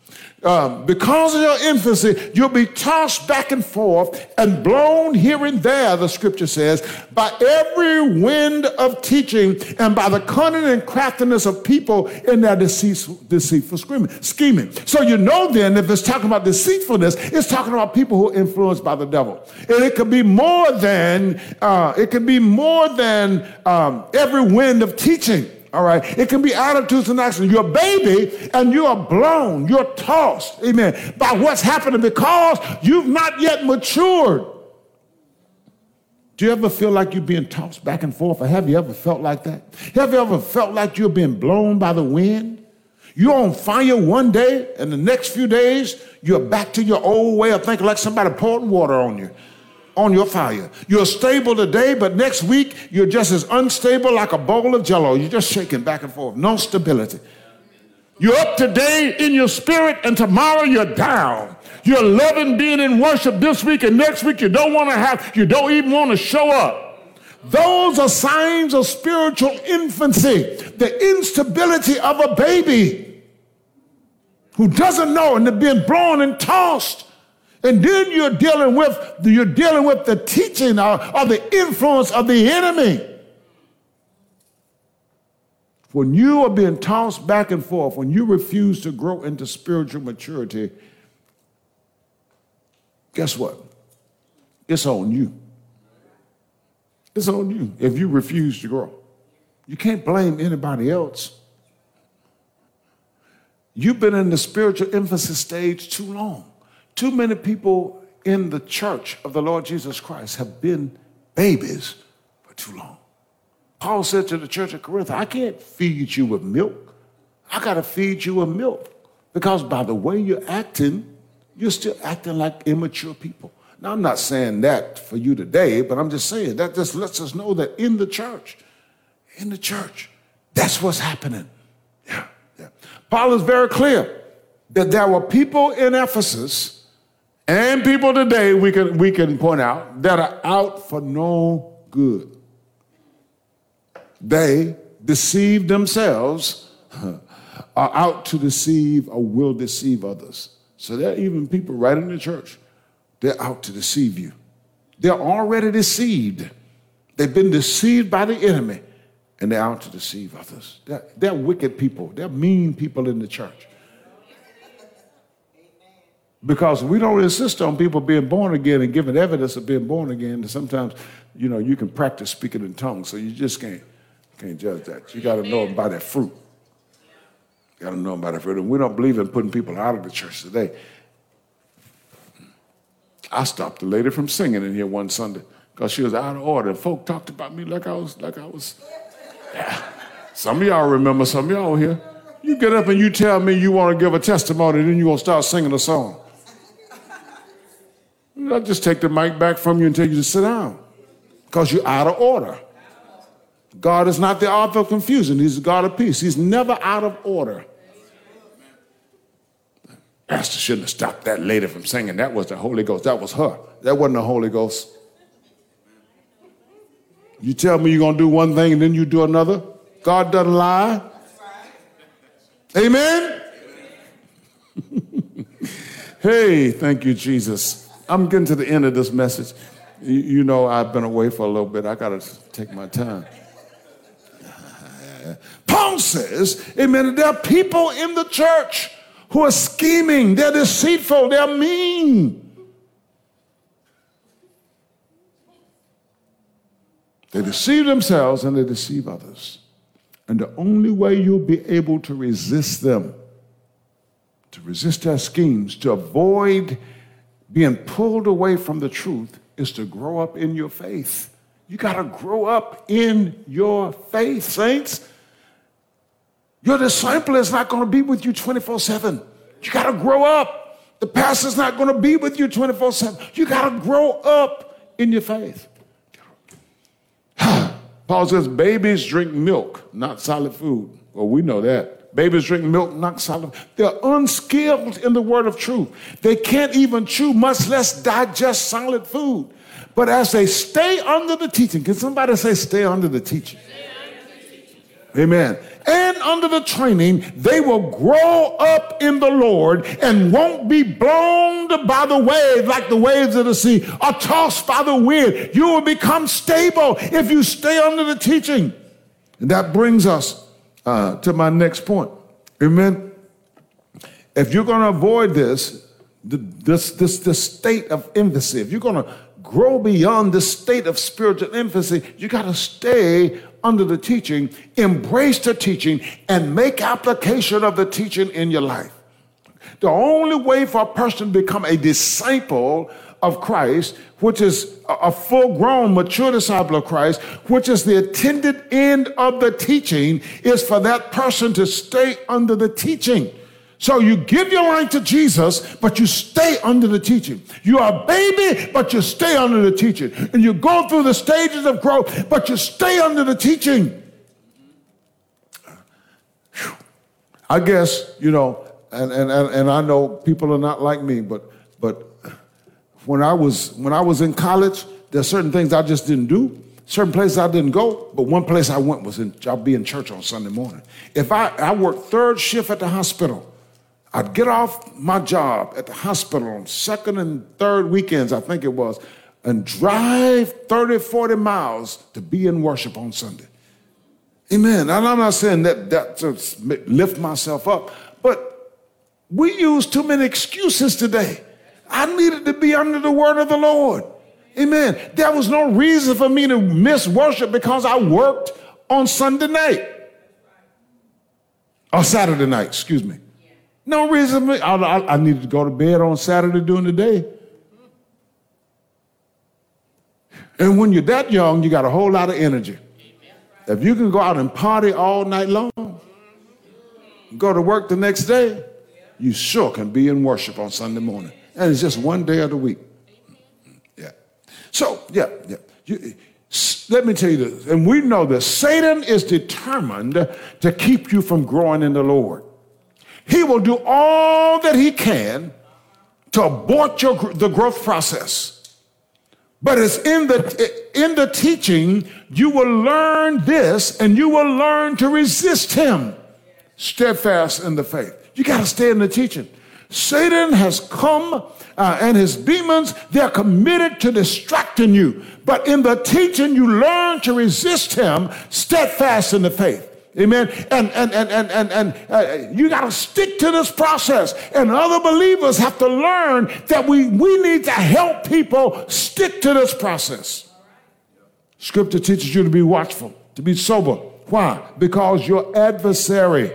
um, because of your infancy, you'll be tossed back and forth and blown here and there, the scripture says, by every wind of teaching and by the cunning and craftiness of people in their deceitful, deceitful scheming. So you know then, if it's talking about deceitfulness, it's talking about people who are influenced by the devil. And it could be more than, uh, it could be more than um, every wind of teaching. All right. It can be attitudes and actions. You're a baby and you are blown, you're tossed, amen, by what's happening because you've not yet matured. Do you ever feel like you're being tossed back and forth? Or have you ever felt like that? Have you ever felt like you're being blown by the wind? You're on fire one day, and the next few days, you're back to your old way of thinking like somebody pouring water on you on your fire. You're stable today, but next week you're just as unstable like a bowl of jello. You're just shaking back and forth. No stability. You're up today in your spirit, and tomorrow you're down. You're loving being in worship this week, and next week you don't want to have, you don't even want to show up. Those are signs of spiritual infancy, the instability of a baby who doesn't know and they're being blown and tossed. And then you're dealing with you're dealing with the teaching or, or the influence of the enemy. When you are being tossed back and forth, when you refuse to grow into spiritual maturity, guess what? It's on you. It's on you if you refuse to grow. You can't blame anybody else. You've been in the spiritual emphasis stage too long. Too many people in the church of the Lord Jesus Christ have been babies for too long. Paul said to the church of Corinth, I can't feed you with milk. I got to feed you with milk because by the way you're acting, you're still acting like immature people. Now, I'm not saying that for you today, but I'm just saying that just lets us know that in the church, in the church, that's what's happening. Yeah, yeah. Paul is very clear that there were people in Ephesus and people today we can, we can point out that are out for no good. They deceive themselves, are out to deceive or will deceive others. So there are even people right in the church, they're out to deceive you. They're already deceived. They've been deceived by the enemy, and they're out to deceive others. They're, they're wicked people, they're mean people in the church. Because we don't insist on people being born again and giving evidence of being born again. And sometimes, you know, you can practice speaking in tongues, so you just can't can't judge that. You got to know by their fruit. You got to know by their fruit. And we don't believe in putting people out of the church today. I stopped the lady from singing in here one Sunday because she was out of order. Folk talked about me like I was like I was. Yeah. Some of y'all remember. Some of y'all here. You get up and you tell me you want to give a testimony, then you gonna start singing a song. I'll just take the mic back from you and tell you to sit down because you're out of order. God is not the author of confusion, He's the God of peace. He's never out of order. Pastor shouldn't have stopped that lady from singing. That was the Holy Ghost. That was her. That wasn't the Holy Ghost. You tell me you're going to do one thing and then you do another? God doesn't lie. Amen? hey, thank you, Jesus. I'm getting to the end of this message. You, know, I've been away for a little bit. I got to take my time. Paul says, Amen, there are people in the church who are scheming, they're deceitful, they're mean. They deceive themselves and they deceive others. And the only way you'll be able to resist them, to resist their schemes, to avoid being pulled away from the truth, is to grow up in your faith. You got to grow up in your faith, saints. Your disciple is not going to be with you 24 7. You got to grow up. The pastor's not going to be with you 24 7. You got to grow up in your faith. Paul says, babies drink milk, not solid food. Well, we know that. Babies drink milk, not solid. They're unskilled in the word of truth. They can't even chew, much less digest solid food. But as they stay under the teaching, can somebody say, stay under the teaching? Amen. And under the training, they will grow up in the Lord and won't be blown by the waves like the waves of the sea or tossed by the wind. You will become stable if you stay under the teaching. And that brings us uh, to my next point. Amen. If you're going to avoid this, this, this, this state of infancy, if you're going to grow beyond this state of spiritual infancy, you got to stay under the teaching, embrace the teaching, and make application of the teaching in your life. The only way for a person to become a disciple of Christ, which is a full grown, mature disciple of Christ, which is the intended end of the teaching, is for that person to stay under the teaching. So you give your life to Jesus, but you stay under the teaching. You are a baby, but you stay under the teaching. And you go through the stages of growth, but you stay under the teaching. I guess, you know, and, and, and I know people are not like me, but but when I was when I was in college, there's certain things I just didn't do. Certain places I didn't go, but one place I went was in I'll be in church on Sunday morning. If I, I worked third shift at the hospital, I'd get off my job at the hospital on second and third weekends, I think it was, and drive 30, 40 miles to be in worship on Sunday. Amen. And I'm not saying that, that to lift myself up, but we use too many excuses today. I needed to be under the word of the Lord. Amen. There was no reason for me to miss worship because I worked on Sunday night. Or Saturday night, excuse me. No reason. I, I, I needed to go to bed on Saturday during the day. And when you're that young, you got a whole lot of energy. If you can go out and party all night long, go to work the next day, you sure can be in worship on Sunday morning. And it's just one day of the week. Yeah. So, yeah, yeah. You, let me tell you this, and we know that Satan is determined to keep you from growing in the Lord. He will do all that he can to abort your, the growth process. But it's in the, in the teaching, you will learn this and you will learn to resist him. Steadfast in the faith. You got to stay in the teaching. Satan has come uh, and his demons, they're committed to distracting you. But in the teaching, you learn to resist him steadfast in the faith. Amen. And and and and and, and uh, you got to stick to this process. And other believers have to learn that we we need to help people stick to this process. Scripture teaches you to be watchful, to be sober. Why? Because your adversary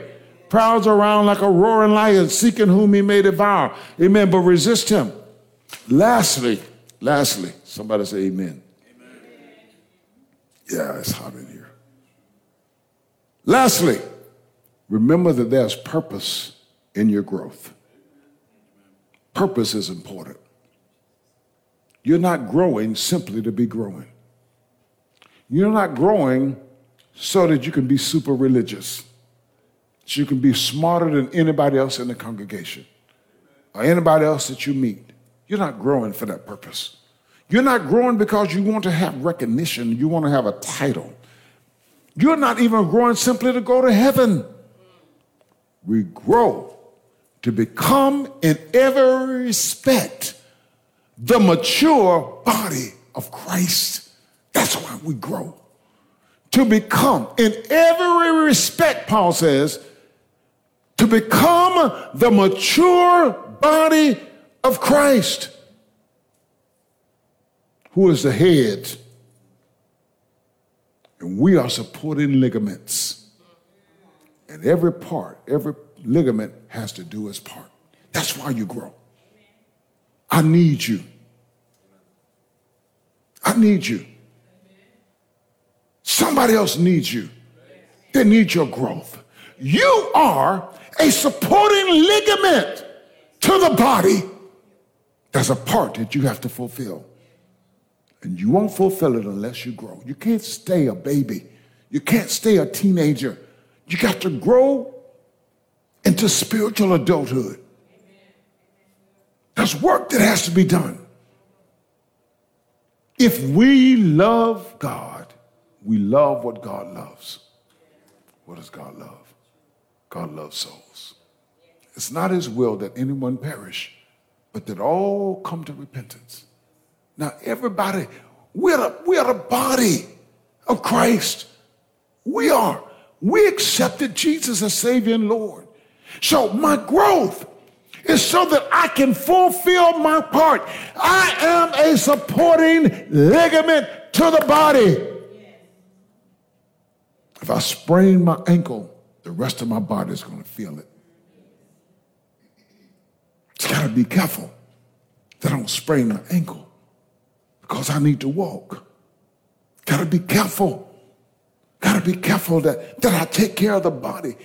prowls around like a roaring lion, seeking whom he may devour. Amen. But resist him. Lastly, lastly, somebody say amen. amen. Yeah, it's hot in here. Lastly, remember that there's purpose in your growth. Purpose is important. You're not growing simply to be growing. You're not growing so that you can be super religious, so you can be smarter than anybody else in the congregation or anybody else that you meet. You're not growing for that purpose. You're not growing because you want to have recognition, you want to have a title. You're not even growing simply to go to heaven. We grow to become, in every respect, the mature body of Christ. That's why we grow. To become, in every respect, Paul says, to become the mature body of Christ, who is the head. And we are supporting ligaments. And every part, every ligament has to do its part. That's why you grow. I need you. I need you. Somebody else needs you. They need your growth. You are a supporting ligament to the body. There's a part that you have to fulfill. And you won't fulfill it unless you grow. You can't stay a baby. You can't stay a teenager. You got to grow into spiritual adulthood. There's work that has to be done. If we love God, we love what God loves. What does God love? God loves souls. It's not his will that anyone perish, but that all come to repentance. Now, everybody, we're the, we're the body of Christ. We are. We accepted Jesus as Savior and Lord. So my growth is so that I can fulfill my part. I am a supporting ligament to the body. If I sprain my ankle, the rest of my body is going to feel it. It's got to be careful that I don't sprain my ankle because I need to walk. Got to be careful. Got to be careful that, that I take care of the body.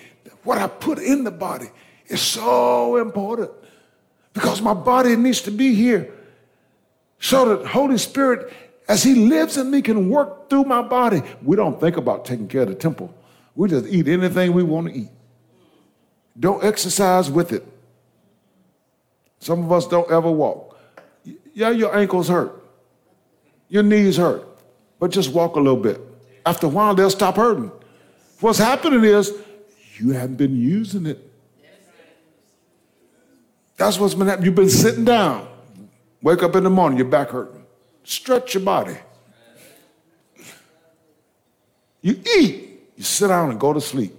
What I put in the body is so important because my body needs to be here so that Holy Spirit, as He lives in me, can work through my body. We don't think about taking care of the temple. We just eat anything we want to eat. Don't exercise with it. Some of us don't ever walk. Yeah, your ankles hurt. Your knees hurt. But just walk a little bit. After a while, they'll stop hurting. What's happening is you haven't been using it. That's what's been happening. You've been sitting down. Wake up in the morning, your back hurting. Stretch your body. You eat, you sit down and go to sleep.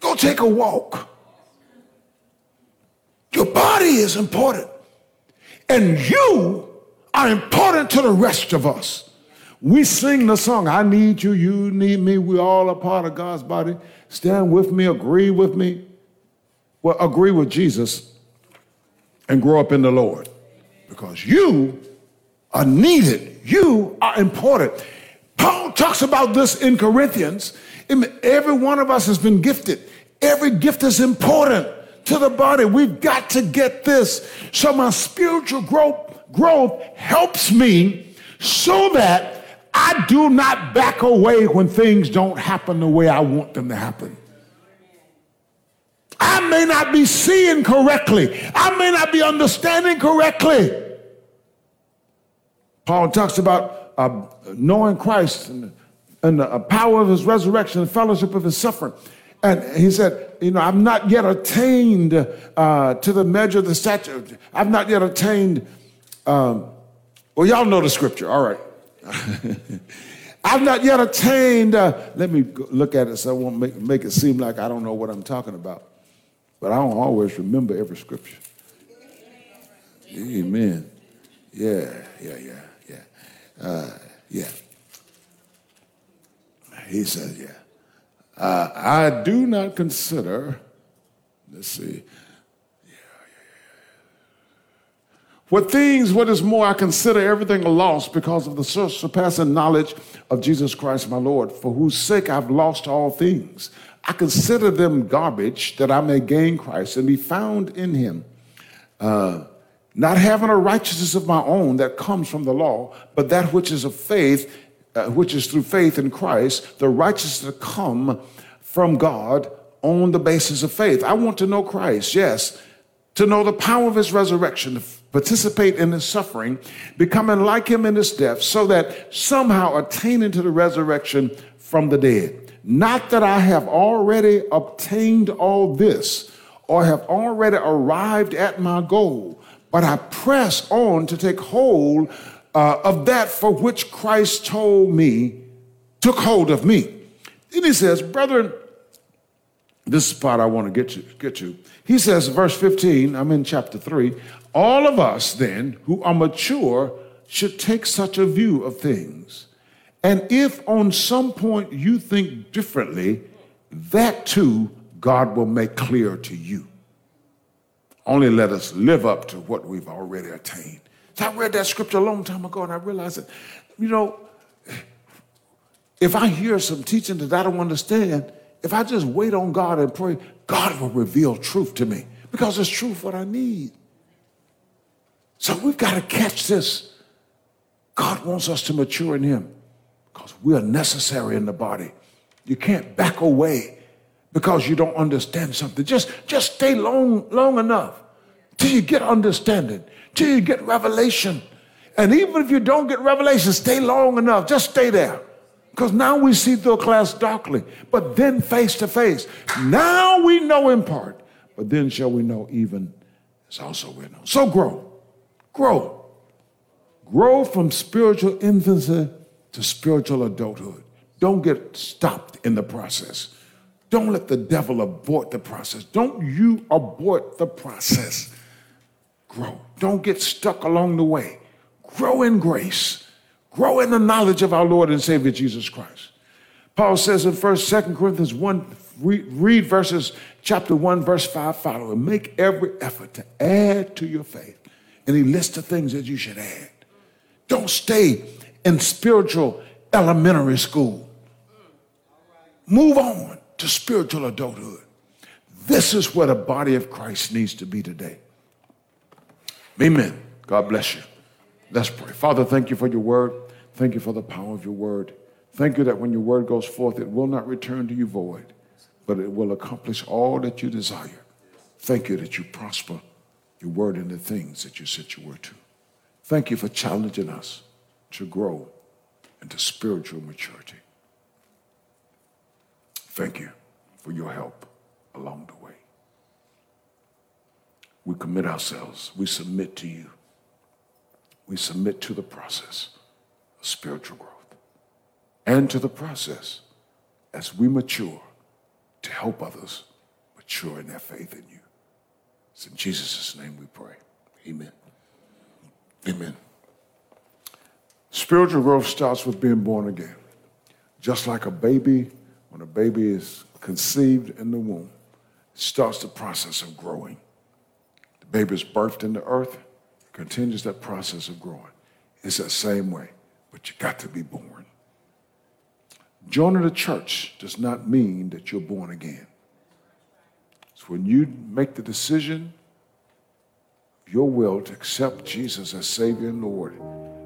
Go take a walk. Your body is important. And you are important to the rest of us. We sing the song, I need you, you need me. We all are part of God's body. Stand with me, agree with me. Well, agree with Jesus and grow up in the Lord because you are needed. You are important. Paul talks about this in Corinthians. Every one of us has been gifted. Every gift is important to the body. We've got to get this. So my spiritual growth, growth helps me so that I do not back away when things don't happen the way I want them to happen. I may not be seeing correctly. I may not be understanding correctly. Paul talks about uh, knowing Christ and, and the power of his resurrection and fellowship of his suffering. And he said, You know, I've not yet attained uh, to the measure of the stature. I've not yet attained. Um, well, y'all know the scripture. All right. I've not yet attained. Uh, let me look at it so I won't make, make it seem like I don't know what I'm talking about. But I don't always remember every scripture. Amen. Yeah, yeah, yeah, yeah. Uh, yeah. He says, yeah. Uh, I do not consider, let's see, What things, what is more, I consider everything a loss because of the surpassing knowledge of Jesus Christ my Lord, for whose sake I've lost all things. I consider them garbage that I may gain Christ and be found in him. Uh, not having a righteousness of my own that comes from the law, but that which is of faith, uh, which is through faith in Christ, the righteousness that come from God on the basis of faith. I want to know Christ, yes, to know the power of his resurrection, to participate in his suffering, becoming like him in his death, so that somehow attaining to the resurrection from the dead. not that I have already obtained all this or have already arrived at my goal, but I press on to take hold uh, of that for which Christ told me, took hold of me. Then he says, Brethren, this is part I want to get to, get to. He says, verse 15, I'm in chapter 3, all of us then who are mature should take such a view of things. And if on some point you think differently, that too God will make clear to you. Only let us live up to what we've already attained. I read that scripture a long time ago and I realized that, you know, if I hear some teaching that I don't understand, if I just wait on God and pray, God will reveal truth to me because it's truth what I need. So we've got to catch this. God wants us to mature in Him because we are necessary in the body. You can't back away because you don't understand something. Just, just stay long, long enough till you get understanding, till you get revelation. And even if you don't get revelation, stay long enough. Just stay there. Because now we see through a glass darkly, but then face to face. Now we know in part, but then shall we know even as also we know. So grow, grow, grow from spiritual infancy to spiritual adulthood. Don't get stopped in the process. Don't let the devil abort the process. Don't you abort the process. Grow. Don't get stuck along the way. Grow in grace. Grow in the knowledge of our Lord and Savior Jesus Christ. Paul says in 1st, 2 Corinthians 1, read, verses chapter 1, verse 5 follow, and make every effort to add to your faith. And he lists the things that you should add. Don't stay in spiritual elementary school. Move on to spiritual adulthood. This is where the body of Christ needs to be today. Amen. God bless you. Let's pray. Father, thank you for your word. Thank you for the power of your word. Thank you that when your word goes forth, it will not return to you void, but it will accomplish all that you desire. Thank you that you prosper your word in the things that you set your word to. Thank you for challenging us to grow into spiritual maturity. Thank you for your help along the way. We commit ourselves, we submit to you we submit to the process of spiritual growth and to the process as we mature to help others mature in their faith in you. It's in Jesus' name we pray. Amen. Amen. Spiritual growth starts with being born again. Just like a baby, when a baby is conceived in the womb, starts the process of growing. Baby is birthed into earth continues that process of growing. It's that same way, but you got to be born. Joining the church does not mean that you're born again. It's when you make the decision, of your will to accept Jesus as Savior and Lord,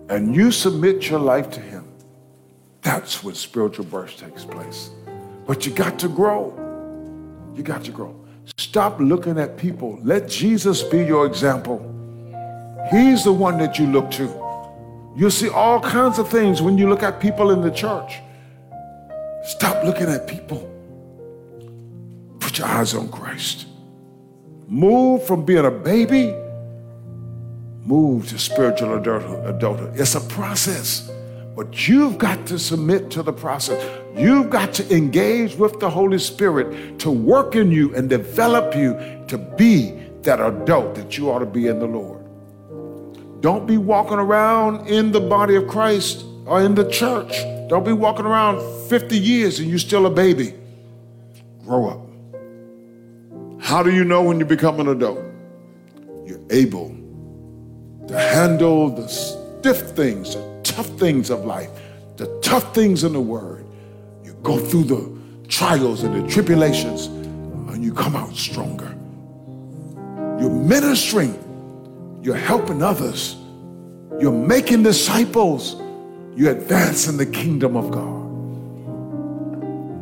and you submit your life to Him. That's when spiritual birth takes place. But you got to grow. You got to grow. Stop looking at people. Let Jesus be your example. He's the one that you look to. You'll see all kinds of things when you look at people in the church. Stop looking at people. Put your eyes on Christ. Move from being a baby, move to spiritual adulthood. It's a process, but you've got to submit to the process. You've got to engage with the Holy Spirit to work in you and develop you to be that adult that you ought to be in the Lord. Don't be walking around in the body of Christ or in the church. Don't be walking around 50 years and you're still a baby. Grow up. How do you know when you become an adult? You're able to handle the stiff things, tough things of life, the tough things in the Word. You go through the trials and the tribulations and you come out stronger. You're ministering you're helping others. You're making disciples. You're advancing the kingdom of God.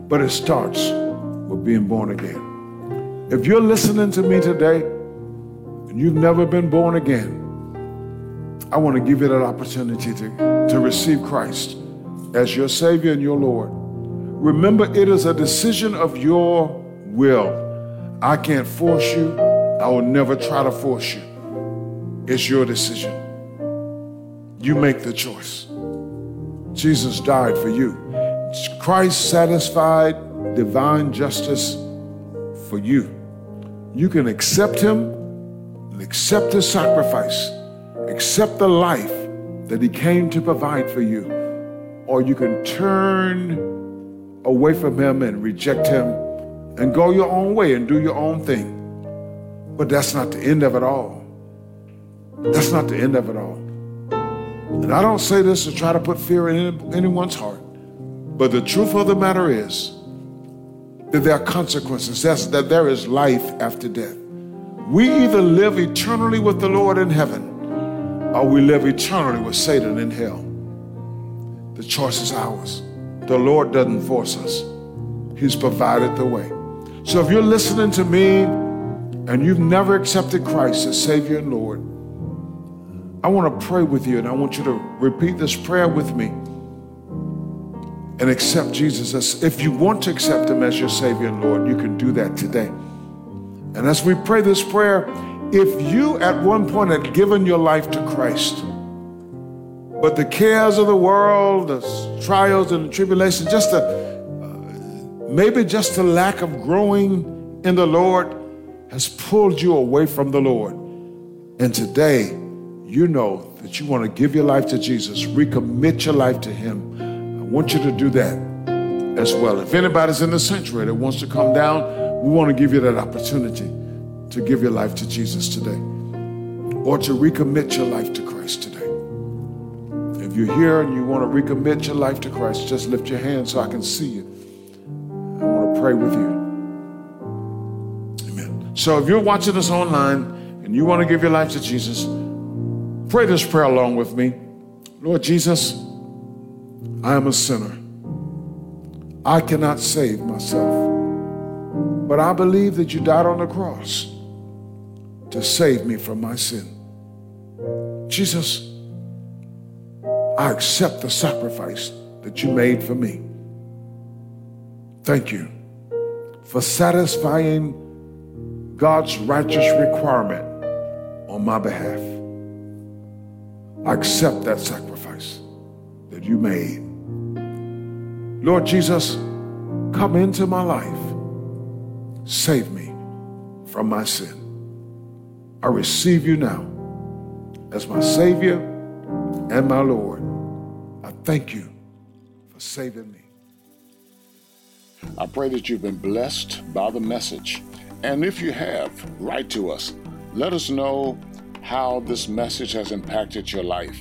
But it starts with being born again. If you're listening to me today and you've never been born again, I want to give you that opportunity to, to receive Christ as your Savior and your Lord. Remember, it is a decision of your will. I can't force you. I will never try to force you. It's your decision. You make the choice. Jesus died for you. Christ satisfied divine justice for you. You can accept him and accept his sacrifice, accept the life that he came to provide for you, or you can turn away from him and reject him and go your own way and do your own thing. But that's not the end of it all. That's not the end of it all. And I don't say this to try to put fear in anyone's heart, but the truth of the matter is that there are consequences, That's, that there is life after death. We either live eternally with the Lord in heaven or we live eternally with Satan in hell. The choice is ours. The Lord doesn't force us, He's provided the way. So if you're listening to me and you've never accepted Christ as Savior and Lord, I want to pray with you and I want you to repeat this prayer with me and accept Jesus as if you want to accept him as your Savior and Lord, you can do that today. And as we pray this prayer, if you at one point had given your life to Christ, but the cares of the world, the trials and the tribulations, just the uh, maybe just the lack of growing in the Lord has pulled you away from the Lord. And today, you know that you want to give your life to Jesus, recommit your life to Him. I want you to do that as well. If anybody's in the sanctuary that wants to come down, we want to give you that opportunity to give your life to Jesus today or to recommit your life to Christ today. If you're here and you want to recommit your life to Christ, just lift your hand so I can see you. I want to pray with you. Amen. So if you're watching this online and you want to give your life to Jesus, Pray this prayer along with me. Lord Jesus, I am a sinner. I cannot save myself. But I believe that you died on the cross to save me from my sin. Jesus, I accept the sacrifice that you made for me. Thank you for satisfying God's righteous requirement on my behalf. I accept that sacrifice that you made. Lord Jesus, come into my life. Save me from my sin. I receive you now as my Savior and my Lord. I thank you for saving me. I pray that you've been blessed by the message. And if you have, write to us. Let us know how this message has impacted your life,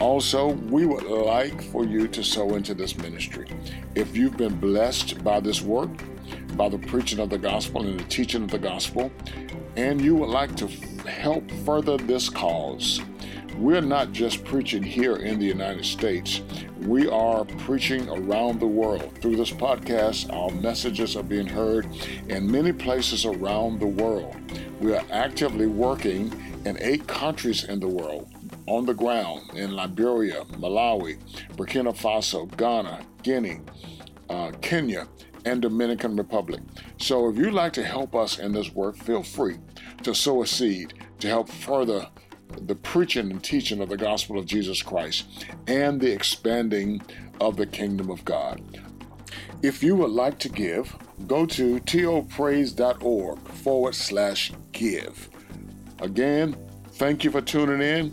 Also, we would like for you to sow into this ministry. If you've been blessed by this work, by the preaching of the gospel and the teaching of the gospel, and you would like to help further this cause, we're not just preaching here in the United States. We are preaching around the world. Through this podcast, our messages are being heard in many places around the world. We are actively working in eight countries in the world on the ground in Liberia, Malawi, Burkina Faso, Ghana, Guinea, uh, Kenya, and Dominican Republic. So if you'd like to help us in this work, feel free to sow a seed to help further the preaching and teaching of the gospel of Jesus Christ and the expanding of the kingdom of God. If you would like to give, go to topraise.org forward slash give. Again, thank you for tuning in.